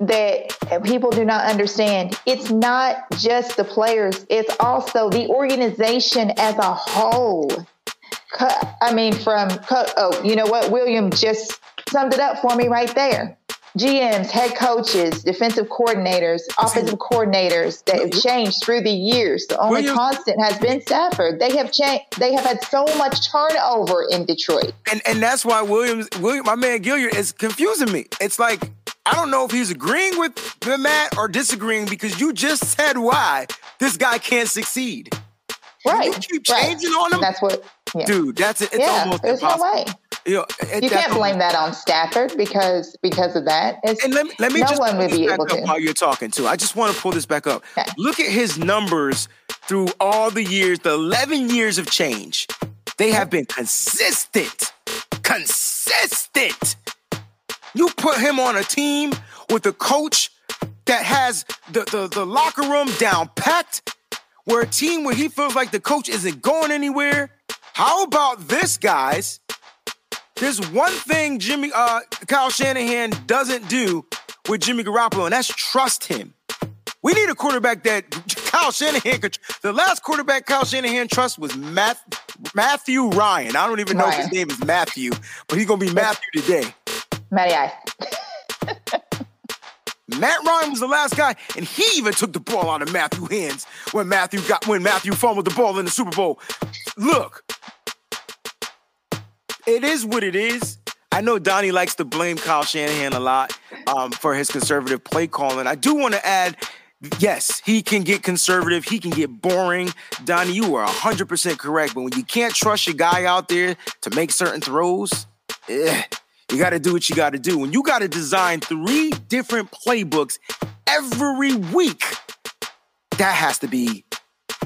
that people do not understand. It's not just the players, it's also the organization as a whole. I mean, from, oh, you know what? William just summed it up for me right there. GMs, head coaches, defensive coordinators, offensive coordinators that have changed through the years. The only constant has been Stafford. They have changed. They have had so much turnover in Detroit, and and that's why Williams, William, my man Gilliard, is confusing me. It's like I don't know if he's agreeing with Matt or disagreeing because you just said why this guy can't succeed. Right. You keep changing right. on him. That's what, yeah. dude. That's it. It's yeah, almost there's impossible. no way. You, know, you can't blame that on Stafford because because of that. And let me, let me no just one would be able to. While you're talking to, I just want to pull this back up. Okay. Look at his numbers through all the years, the 11 years of change. They have been consistent, consistent. You put him on a team with a coach that has the, the, the locker room down packed, where a team where he feels like the coach isn't going anywhere. How about this, guys? There's one thing Jimmy uh, Kyle Shanahan doesn't do with Jimmy Garoppolo, and that's trust him. We need a quarterback that Kyle Shanahan could. The last quarterback Kyle Shanahan trust was Matt, Matthew Ryan. I don't even know Ryan. if his name is Matthew, but he's gonna be Matthew today. Matty Ice. Matt Ryan was the last guy, and he even took the ball out of Matthew's hands when Matthew got when Matthew fumbled the ball in the Super Bowl. Look, it is what it is. I know Donnie likes to blame Kyle Shanahan a lot um, for his conservative play calling. I do want to add, yes, he can get conservative. He can get boring. Donnie, you are 100% correct. But when you can't trust your guy out there to make certain throws, eh, you got to do what you got to do. When you got to design three different playbooks every week, that has to be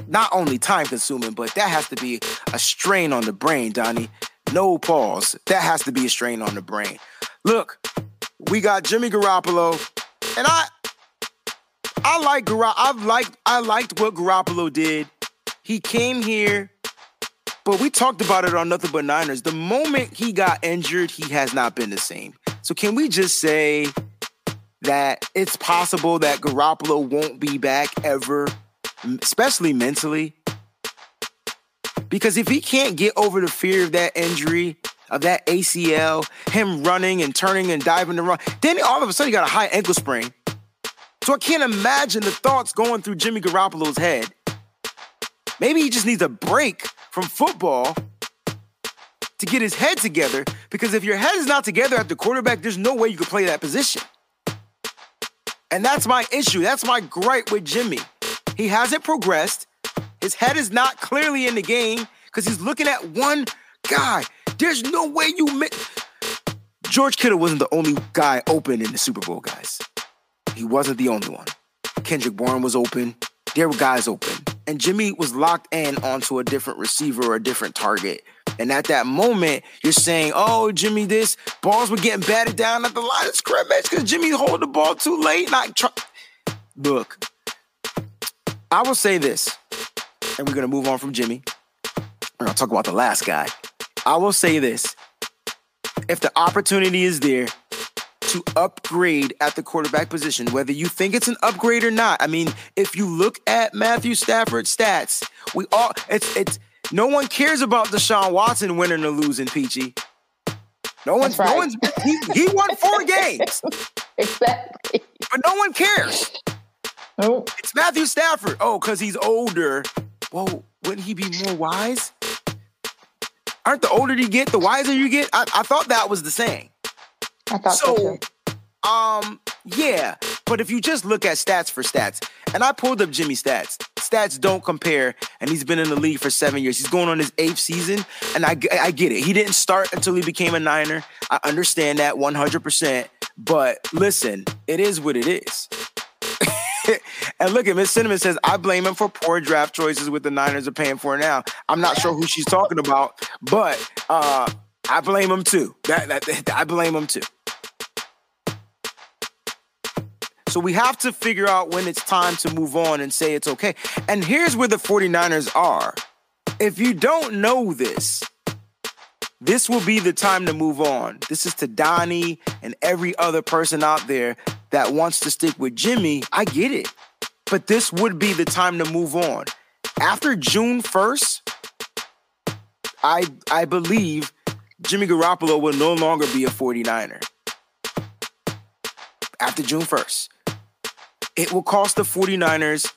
not only time consuming, but that has to be a strain on the brain, Donnie. No pause. That has to be a strain on the brain. Look, we got Jimmy Garoppolo, and I I like Gar- I've liked I liked what Garoppolo did. He came here but we talked about it on Nothing But Niners. The moment he got injured, he has not been the same. So can we just say that it's possible that Garoppolo won't be back ever, especially mentally? Because if he can't get over the fear of that injury, of that ACL, him running and turning and diving run, then all of a sudden he got a high ankle sprain. So I can't imagine the thoughts going through Jimmy Garoppolo's head. Maybe he just needs a break from football to get his head together because if your head is not together at the quarterback, there's no way you can play that position. And that's my issue. That's my gripe with Jimmy. He hasn't progressed. His head is not clearly in the game because he's looking at one guy. There's no way you. Mi- George Kittle wasn't the only guy open in the Super Bowl, guys. He wasn't the only one. Kendrick Bourne was open. There were guys open. and Jimmy was locked in onto a different receiver or a different target. And at that moment, you're saying, "Oh, Jimmy, this balls were getting batted down at the line of scrimmage because Jimmy hold the ball too late." Not try- look. I will say this, and we're gonna move on from Jimmy. We're gonna talk about the last guy. I will say this: if the opportunity is there to upgrade at the quarterback position, whether you think it's an upgrade or not. I mean, if you look at Matthew Stafford's stats, we all it's it's no one cares about Deshaun Watson winning or losing, Peachy. No one's right. no one's he, he won four games. exactly. But no one cares. Nope. It's Matthew Stafford. Oh, because he's older. Whoa, wouldn't he be more wise? Aren't the older you get, the wiser you get? I, I thought that was the saying. I thought so. so too. Um, yeah, but if you just look at stats for stats, and I pulled up Jimmy stats, stats don't compare, and he's been in the league for seven years. He's going on his eighth season, and I, I get it. He didn't start until he became a Niner. I understand that 100%, but listen, it is what it is. and look at Miss Cinnamon says, I blame him for poor draft choices with the Niners are paying for now. I'm not sure who she's talking about, but uh, I blame him too. That, that, I blame him too. So we have to figure out when it's time to move on and say it's okay. And here's where the 49ers are. If you don't know this, this will be the time to move on. This is to Donnie and every other person out there that wants to stick with Jimmy. I get it. But this would be the time to move on. After June 1st, I I believe Jimmy Garoppolo will no longer be a 49er. After June 1st. It will cost the 49ers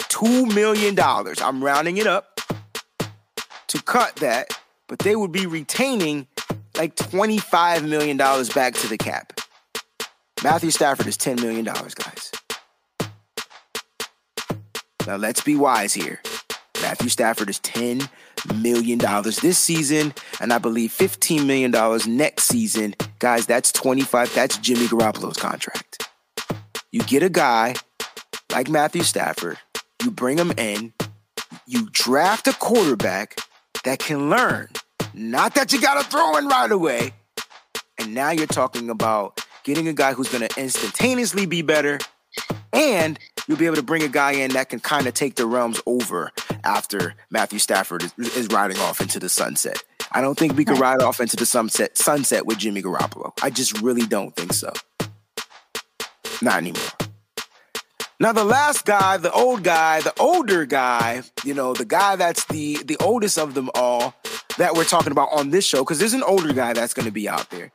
$2 million. I'm rounding it up to cut that, but they would be retaining like $25 million back to the cap. Matthew Stafford is $10 million, guys. Now let's be wise here. Matthew Stafford is $10 million this season, and I believe $15 million next season. Guys, that's 25. That's Jimmy Garoppolo's contract. You get a guy like Matthew Stafford, you bring him in, you draft a quarterback that can learn. Not that you got to throw in right away. And now you're talking about getting a guy who's going to instantaneously be better, and you'll be able to bring a guy in that can kind of take the realms over after Matthew Stafford is, is riding off into the sunset. I don't think we could ride off into the sunset sunset with Jimmy Garoppolo. I just really don't think so. Not anymore. Now the last guy, the old guy, the older guy, you know, the guy that's the the oldest of them all that we're talking about on this show cuz there's an older guy that's going to be out there.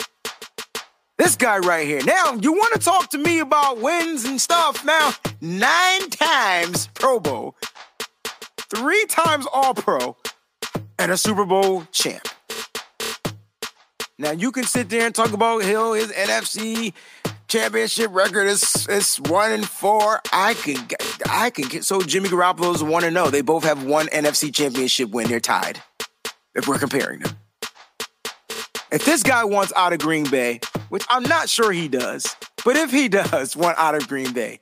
This guy right here. Now, you want to talk to me about wins and stuff. Now, 9 times Pro Bowl, 3 times All Pro, and a Super Bowl champ. Now you can sit there and talk about Hill, his NFC championship record is is one and four. I can I can get so Jimmy Garoppolo's one and zero. They both have one NFC championship win. They're tied. If we're comparing them. If this guy wants out of Green Bay, which I'm not sure he does, but if he does want out of Green Bay,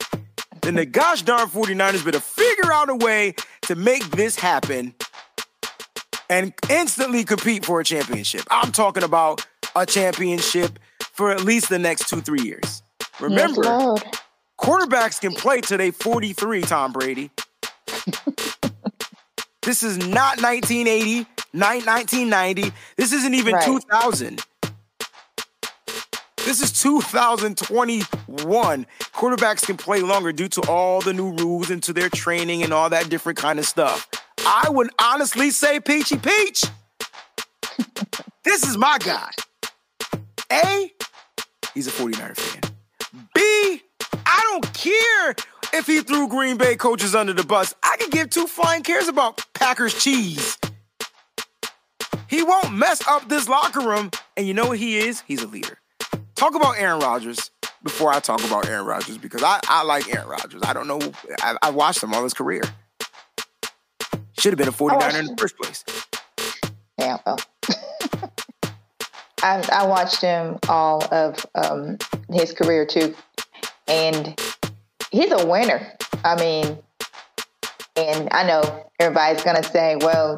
then the gosh darn 49ers better figure out a way to make this happen and instantly compete for a championship. I'm talking about a championship for at least the next two, three years. Remember, yes, quarterbacks can play till they 43, Tom Brady. this is not 1980, 1990. This isn't even right. 2000. This is 2021. Quarterbacks can play longer due to all the new rules and to their training and all that different kind of stuff. I would honestly say Peachy Peach. this is my guy. A, he's a 49er fan. B, I don't care if he threw Green Bay coaches under the bus. I can give two flying cares about Packers cheese. He won't mess up this locker room. And you know what he is? He's a leader. Talk about Aaron Rodgers before I talk about Aaron Rodgers because I, I like Aaron Rodgers. I don't know. I, I watched him all his career. Should have been a 49er in the first place. Yeah, well. I, I watched him all of um, his career too, and he's a winner. I mean, and I know everybody's to say, well,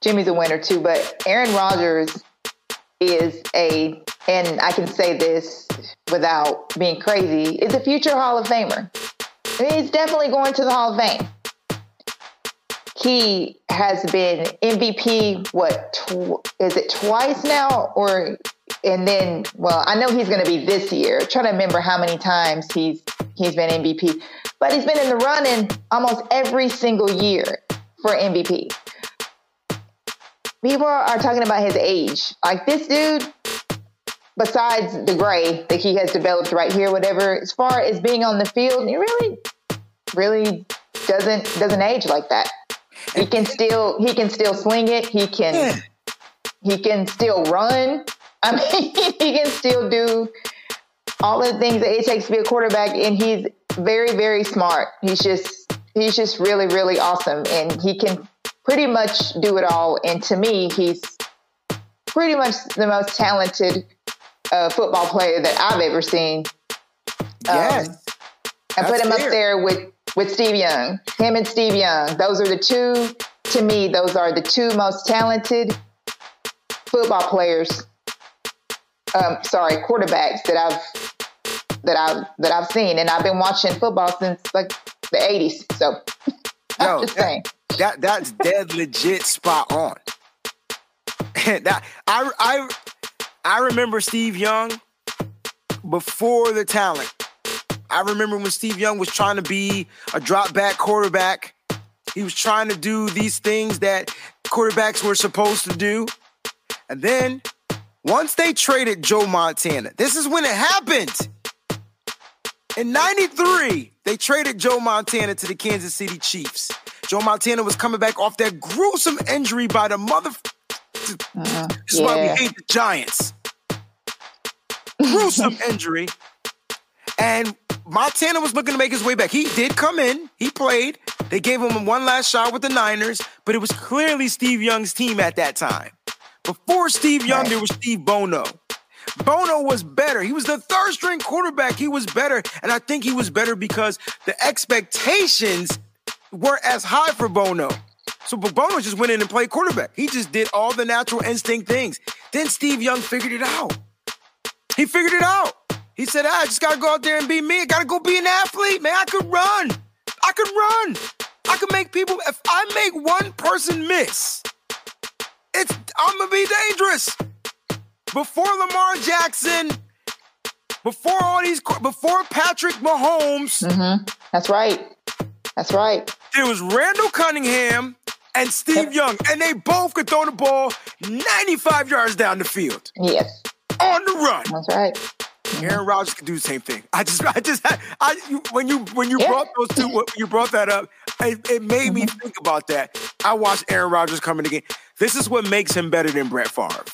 Jimmy's a winner too, but Aaron Rodgers is a, and I can say this without being crazy, is a future Hall of Famer. He's definitely going to the Hall of Fame. He has been MVP, what, tw- is it twice now? Or, and then, well, I know he's going to be this year. I'm trying to remember how many times he's, he's been MVP, but he's been in the running almost every single year for MVP. People are talking about his age. Like this dude, besides the gray that he has developed right here, whatever, as far as being on the field, he really, really doesn't doesn't age like that. He can still he can still sling it. He can yeah. he can still run. I mean, he can still do all the things that it takes to be a quarterback, and he's very very smart. He's just he's just really really awesome, and he can pretty much do it all. And to me, he's pretty much the most talented uh, football player that I've ever seen. Yes. Um, I put him fair. up there with with Steve Young. Him and Steve Young. Those are the two, to me, those are the two most talented football players. Um, sorry, quarterbacks that I've that I've that I've seen, and I've been watching football since like the '80s. So, Yo, just saying. That that's dead legit spot on. that I I I remember Steve Young before the talent. I remember when Steve Young was trying to be a drop back quarterback. He was trying to do these things that quarterbacks were supposed to do. And then once they traded Joe Montana, this is when it happened. In 93, they traded Joe Montana to the Kansas City Chiefs. Joe Montana was coming back off that gruesome injury by the mother. Uh, this is yeah. why we hate the Giants. Gruesome injury. And Montana was looking to make his way back. He did come in, he played. They gave him one last shot with the Niners, but it was clearly Steve Young's team at that time. Before Steve Young, there was Steve Bono. Bono was better. He was the third string quarterback. He was better. And I think he was better because the expectations weren't as high for Bono. So Bono just went in and played quarterback. He just did all the natural instinct things. Then Steve Young figured it out. He figured it out. He said, ah, I just gotta go out there and be me. I gotta go be an athlete, man. I could run. I could run. I could make people, if I make one person miss, it's I'm gonna be dangerous. Before Lamar Jackson, before all these, before Patrick Mahomes. Mm-hmm. That's right. That's right. It was Randall Cunningham and Steve. Young, and they both could throw the ball 95 yards down the field. Yes. On the run. That's right. Aaron Rodgers could do the same thing. I just, I just, I you, when you when you yeah. brought those two, when you brought that up, it, it made mm-hmm. me think about that. I watched Aaron Rodgers coming again. This is what makes him better than Brett Favre.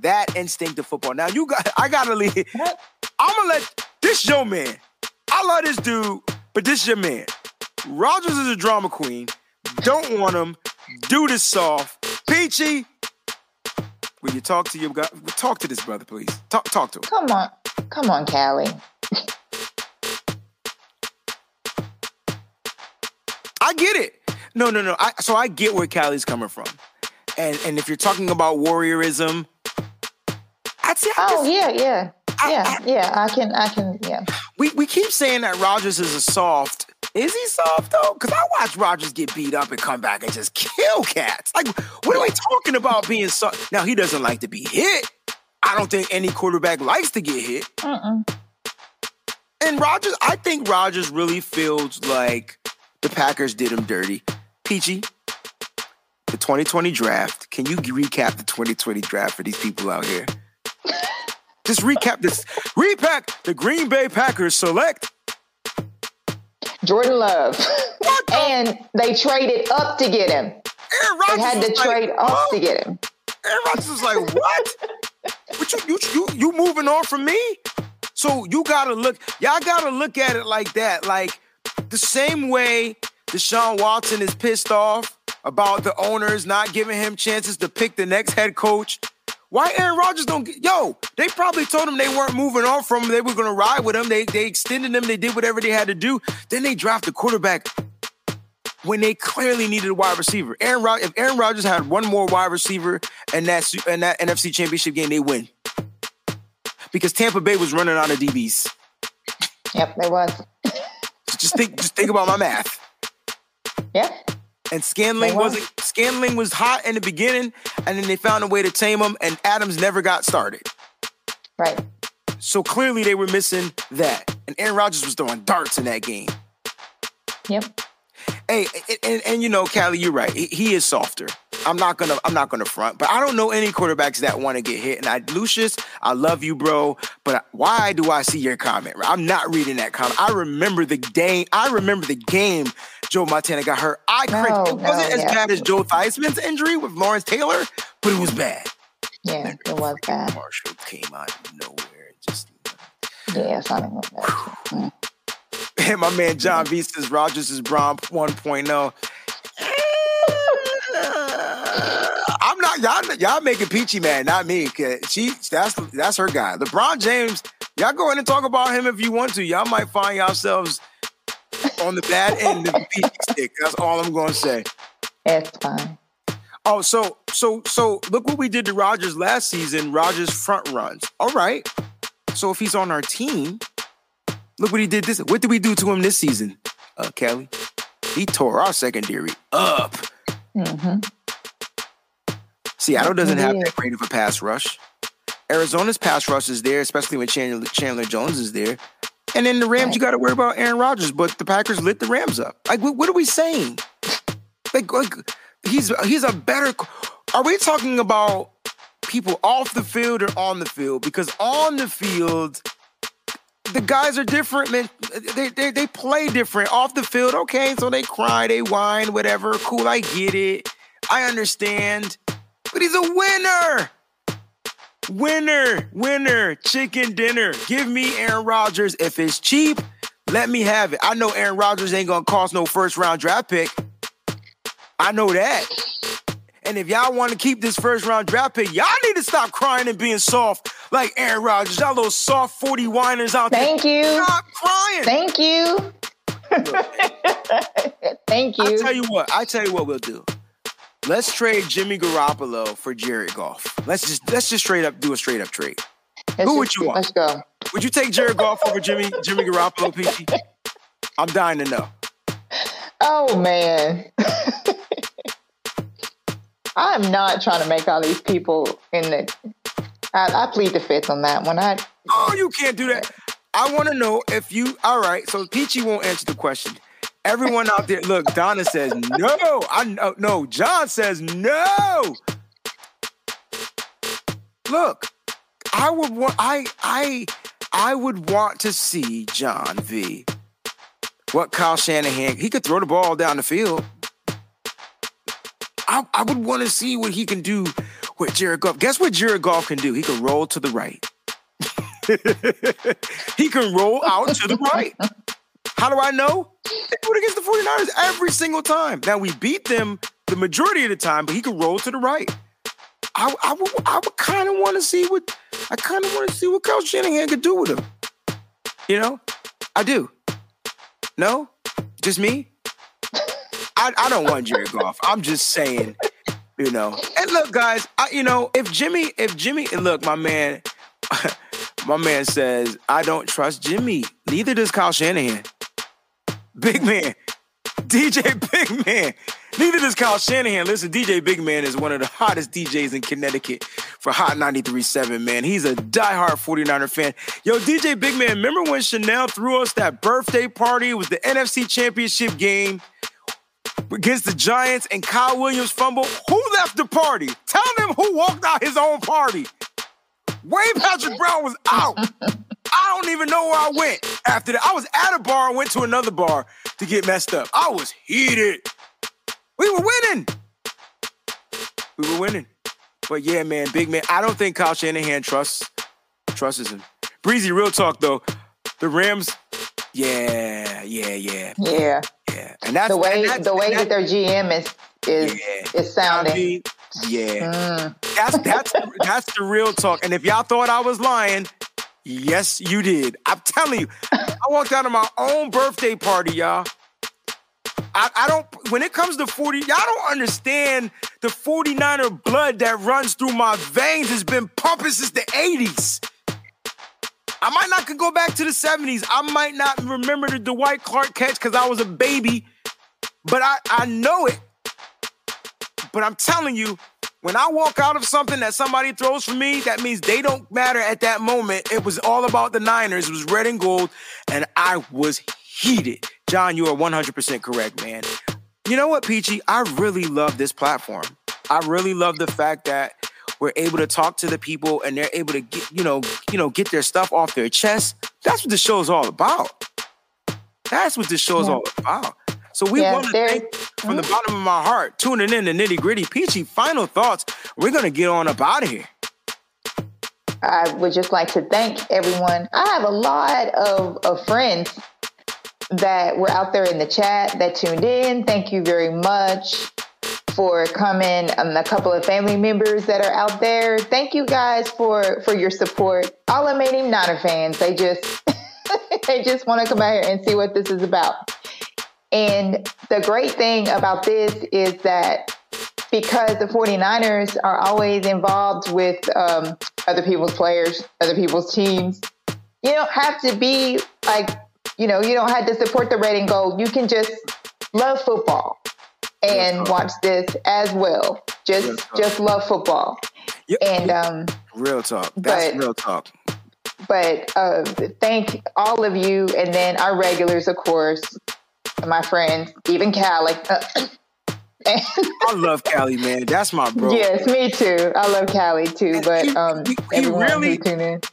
That instinct of football. Now you got, I gotta leave. I'm gonna let this your man. I love this dude, but this your man. Rodgers is a drama queen. Don't want him. Dude is soft. Peachy. Will you talk to your guy? Talk to this brother, please. Talk, talk to him. Come on. Come on, Callie. I get it. No, no, no. I, so I get where Callie's coming from, and and if you're talking about warriorism, I'd say. I oh yeah, yeah, I, yeah, I, yeah. I can, I can, yeah. We we keep saying that Rodgers is a soft. Is he soft though? Because I watch Rodgers get beat up and come back and just kill cats. Like, what are we talking about being soft? Now he doesn't like to be hit. I don't think any quarterback likes to get hit. Uh-uh. And Rodgers, I think Rodgers really feels like the Packers did him dirty. Peachy, the 2020 draft. Can you recap the 2020 draft for these people out here? Just recap this. Repack the Green Bay Packers select Jordan Love. and they traded up to get him. Aaron Rodgers they had to trade like, up to get him. Aaron Rodgers was like, what? but you, you, you, you moving on from me? So you gotta look, y'all gotta look at it like that. Like the same way Deshaun Watson is pissed off about the owners not giving him chances to pick the next head coach. Why Aaron Rodgers don't get, yo, they probably told him they weren't moving on from him. They were gonna ride with him. They they extended him, they did whatever they had to do. Then they draft the quarterback when they clearly needed a wide receiver. Aaron Rod- if Aaron Rodgers had one more wide receiver in that in that NFC Championship game, they win. Because Tampa Bay was running out of DBs. Yep, they was. just think just think about my math. Yep. And Scantling wasn't Scantling was hot in the beginning, and then they found a way to tame him, and Adams never got started. Right. So clearly they were missing that. And Aaron Rodgers was throwing darts in that game. Yep. Hey, and, and, and you know, Callie, you're right. He, he, is softer. I'm not gonna I'm not gonna front, but I don't know any quarterbacks that want to get hit. And I, Lucius, I love you, bro. But why do I see your comment? I'm not reading that comment. I remember the game. I remember the game. Joe Montana got hurt. I no, cringed. It wasn't no, as yeah. bad as Joe Theismann's injury with Lawrence Taylor, but it was bad. Yeah, it was bad. Marshall came out of nowhere. Just yeah, something like that. And my man John V says Rodgers is Braun 1.0. I'm not y'all. Y'all making Peachy mad, not me. She that's that's her guy. LeBron James. Y'all go in and talk about him if you want to. Y'all might find yourselves on the bad end of the Peachy stick. That's all I'm going to say. It's fine. Oh, so so so look what we did to Rodgers last season. Rodgers front runs. All right. So if he's on our team, look what he did this. What did we do to him this season, uh, Kelly? He tore our secondary up. Mm-hmm. Seattle doesn't have that great of a pass rush. Arizona's pass rush is there, especially when Chandler, Chandler Jones is there. And then the Rams, right. you got to worry about Aaron Rodgers, but the Packers lit the Rams up. Like, what, what are we saying? Like, like, he's he's a better. Are we talking about people off the field or on the field? Because on the field, the guys are different, man. They, they, they play different. Off the field, okay, so they cry, they whine, whatever. Cool, I get it. I understand. But he's a winner. Winner, winner, chicken dinner. Give me Aaron Rodgers. If it's cheap, let me have it. I know Aaron Rodgers ain't gonna cost no first round draft pick. I know that. And if y'all want to keep this first round draft pick, y'all need to stop crying and being soft like Aaron Rodgers. Y'all little soft 40 whiners out Thank there. Thank you. Stop crying. Thank you. Thank you. I tell you what, I tell you what we'll do. Let's trade Jimmy Garoppolo for Jared Goff. Let's just let's just straight up do a straight up trade. Let's Who would you want? Let's go. Would you take Jared Goff over Jimmy Jimmy Garoppolo, PT? I'm dying to know. Oh man. I'm not trying to make all these people in the. I, I plead the fifth on that one. I. Oh, you can't do that. I want to know if you. All right, so Peachy won't answer the question. Everyone out there, look. Donna says no. I know. Oh, no, John says no. Look, I would want. I I I would want to see John V. What Kyle Shanahan? He could throw the ball down the field. I, I would want to see what he can do with Jared Goff. Guess what Jared Goff can do? He can roll to the right. he can roll out to the right. How do I know? They do it against the 49ers every single time. Now we beat them the majority of the time, but he can roll to the right. I, I would, I would kind of want to see what I kind of want to see what Kyle Shanahan could do with him. You know, I do. No, just me. I, I don't want Jared Goff. I'm just saying, you know. And look, guys, I, you know, if Jimmy, if Jimmy, and look, my man, my man says I don't trust Jimmy. Neither does Kyle Shanahan. Big man, DJ Big Man. Neither does Kyle Shanahan. Listen, DJ Big Man is one of the hottest DJs in Connecticut for Hot 93.7, man. He's a diehard 49er fan. Yo, DJ Big Man, remember when Chanel threw us that birthday party? It was the NFC Championship game against the Giants and Kyle Williams fumble. Who left the party? Tell them who walked out his own party. Wayne Patrick Brown was out. I don't even know where I went after that. I was at a bar and went to another bar to get messed up. I was heated. We were winning. We were winning. But yeah, man, big man. I don't think Kyle Shanahan trusts trusts him. Breezie, real talk though. The Rams, yeah, yeah, yeah. Yeah. And that's the way that's, the way that their GM is is yeah. is sounding. I mean, yeah, mm. that's that's that's the real talk. And if y'all thought I was lying, yes, you did. I'm telling you, I walked out of my own birthday party, y'all. I, I don't, when it comes to 40, y'all don't understand the 49er blood that runs through my veins has been pumping since the 80s. I might not could go back to the 70s. I might not remember the Dwight Clark catch because I was a baby, but I, I know it. But I'm telling you, when I walk out of something that somebody throws for me, that means they don't matter at that moment. It was all about the Niners. It was red and gold, and I was heated. John, you are 100% correct, man. You know what, Peachy? I really love this platform. I really love the fact that we're able to talk to the people and they're able to get, you know, you know, get their stuff off their chest. That's what the show's all about. That's what the show's yeah. all about. So we yeah, want to thank from the mm-hmm. bottom of my heart tuning in to nitty gritty. Peachy, final thoughts. We're gonna get on up out of here. I would just like to thank everyone. I have a lot of, of friends that were out there in the chat that tuned in. Thank you very much for coming. Um, a couple of family members that are out there. Thank you guys for for your support. All the Mating Niner fans, they just they just want to come out here and see what this is about. And the great thing about this is that because the 49ers are always involved with um, other people's players, other people's teams, you don't have to be like, you know, you don't have to support the red and gold. You can just love football and watch this as well. Just just love football. Yep. And um real talk. That's but, real talk. But uh, thank all of you and then our regulars of course my friends, even Callie. I love Callie, man. That's my bro. Yes, me too. I love Callie too. But um, he, he really,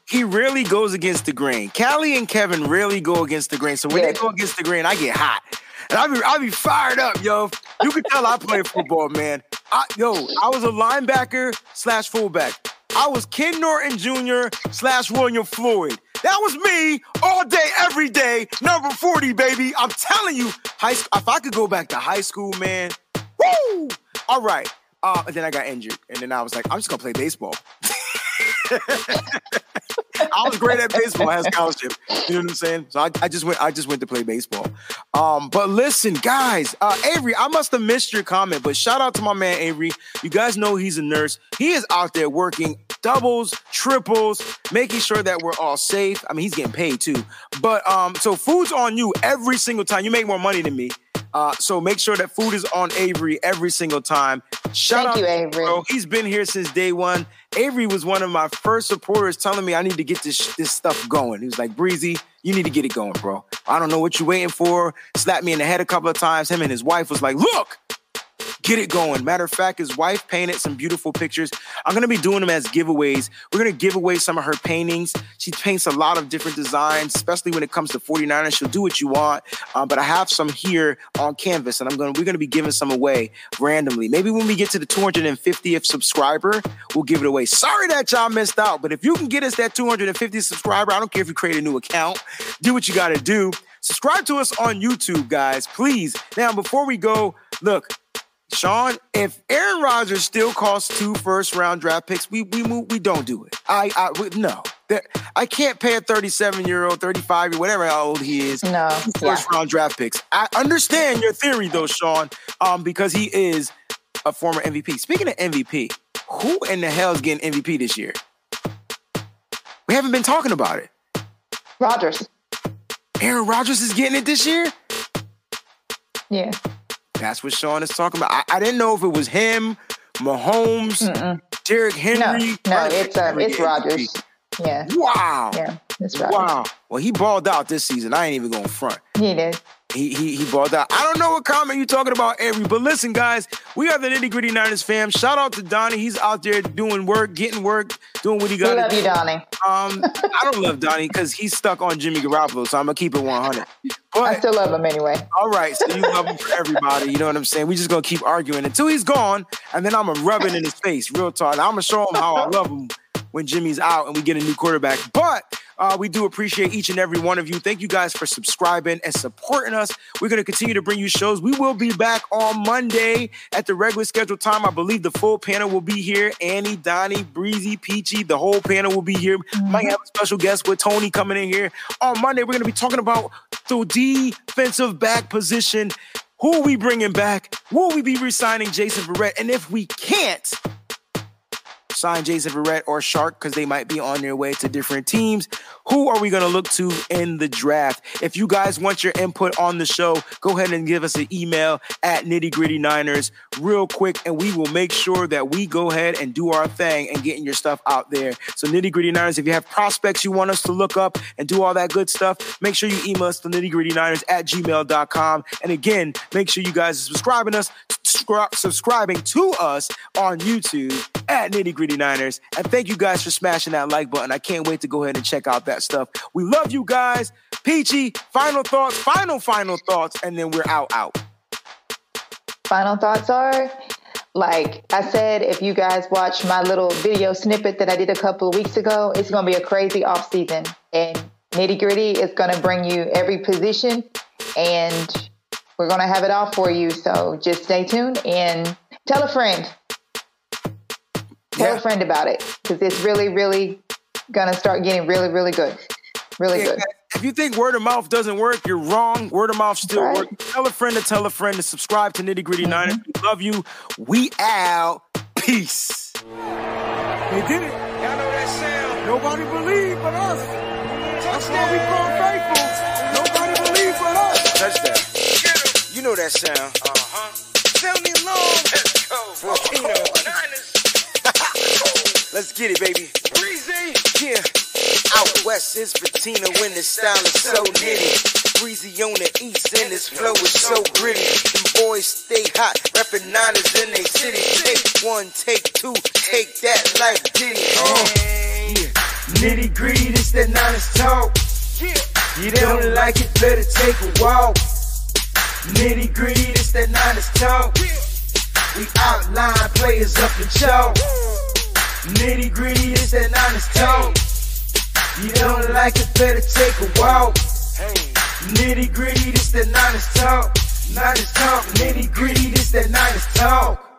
he really goes against the grain. Callie and Kevin really go against the grain. So when yes. they go against the grain, I get hot, and I be I be fired up, yo. You can tell I play football, man. I, yo, I was a linebacker slash fullback. I was Ken Norton Jr. slash William Floyd. That was me all day, every day. Number 40, baby. I'm telling you, high school, if I could go back to high school, man, woo! All right. Uh, and then I got injured. And then I was like, I'm just to play baseball. I was great at baseball. I had scholarship. You know what I'm saying? So I, I, just went. I just went to play baseball. Um, but listen, guys, uh, Avery, I must have missed your comment, but shout out to my man Avery. You guys know he's a nurse. He is out there working doubles, triples, making sure that we're all safe. I mean, he's getting paid too. But um, so food's on you every single time. You make more money than me. Uh, so make sure that food is on Avery every single time. Shout Thank out you, Avery. Bro. He's been here since day one. Avery was one of my first supporters telling me I need to get this this stuff going. He was like, Breezie, you need to get it going, bro. I don't know what you're waiting for. Slapped me in the head a couple of times. Him and his wife was like, look, get it going. Matter of fact, his wife painted some beautiful pictures. I'm gonna be doing them as giveaways. We're gonna give away some of her paintings. She paints a lot of different designs, especially when it comes to 49ers. She'll do what you want. Um, but I have some here on canvas, and I'm gonna we're gonna be giving some away randomly. Maybe when we get to the 250th subscriber, we'll give it away. Sorry that y'all missed out, but if you can get us that 250 subscriber, I don't care if you create a new account. Do what you gotta do. Subscribe to us on YouTube, guys, please. Now, before we go, look, Sean, if Aaron Rodgers still costs two first round draft picks, we we move, we don't do it. I I we, no. I can't pay a 37 year old, 35 year whatever how old he is. No, first yeah. round draft picks. I understand your theory though, Sean, um, because he is a former MVP. Speaking of MVP, who in the hell is getting MVP this year? We haven't been talking about it. Rodgers. Aaron Rodgers is getting it this year. Yeah. That's what Sean is talking about. I, I didn't know if it was him, Mahomes, Mm-mm. Derrick Henry. No, no it's uh, it's Rodgers. Yeah. Wow. Yeah, it's Rodgers. Wow. Well, he balled out this season. I ain't even going front. He did. He, he he balled out. I don't know what comment you're talking about, Avery, but listen, guys, we are the nitty gritty Niners fam. Shout out to Donnie. He's out there doing work, getting work, doing what he got. We love you, Donnie. Um, I don't love Donnie because he's stuck on Jimmy Garoppolo, so I'm gonna keep it 100. But, I still love him anyway. All right, so you love him for everybody. You know what I'm saying? We just gonna keep arguing until he's gone, and then I'm gonna rub it in his face, real talk. I'm gonna show him how I love him when Jimmy's out and we get a new quarterback. But uh, we do appreciate each and every one of you. Thank you guys for subscribing and supporting us. We're going to continue to bring you shows. We will be back on Monday at the regular scheduled time. I believe the full panel will be here. Annie, Donnie, Breezie, Peachy, the whole panel will be here. Mm-hmm. Might have a special guest with Tony coming in here. On Monday, we're going to be talking about the defensive back position Who are we bringing back? Will we be resigning Jason Verrett? And if we can't, sign Jason Verrett or Shark because they might be on their way to different teams. Who are we going to look to in the draft? If you guys want your input on the show, go ahead and give us an email at nitty gritty Niners real quick, and we will make sure that we go ahead and do our thing and getting your stuff out there. So, nitty gritty Niners, if you have prospects you want us to look up and do all that good stuff, make sure you email us to nitty gritty Niners at gmail.com. And again, make sure you guys are subscribing us, subscribing to us on YouTube at nitty gritty Niners. And thank you guys for smashing that like button. I can't wait to go ahead and check out that stuff. We love you guys. Peachy, final thoughts, final, final thoughts, and then we're out, out. Final thoughts are like I said, if you guys watch my little video snippet that I did a couple of weeks ago, it's going to be a crazy off season. And nitty gritty is going to bring you every position, and we're going to have it all for you. So just stay tuned and tell a friend. Tell yeah. a friend about it because it's really, really gonna start getting really, really good. Really yeah, good. If you think word of mouth doesn't work, you're wrong. Word of mouth still right. works. Tell a friend to tell a friend to subscribe to Nitty Gritty mm-hmm. Niners. We love you. We out. Peace. They did it. Y'all know that sound. Nobody believe but us. That's why we call faithful. Nobody believe but us. Touchdown. You know that sound. Uh-huh. Tell me long. Let's go. Volcano. Let's get it, baby. Breezie. Yeah. Out west is patina when the style is so nitty. Breezie on the east and his flow is so gritty. Them boys stay hot, rapping niners in they city. Take one, take two, take that like Diddy. Uh, yeah. Nitty gritty, this that niners talk. Yeah. You don't like it, better take a walk. Nitty gritty, this that niners talk. We outline players up in chalk. Nitty gritty is that honest talk. You don't like it, better take a walk. Nitty gritty, this that honest talk. Honest talk, nitty gritty, this that honest talk.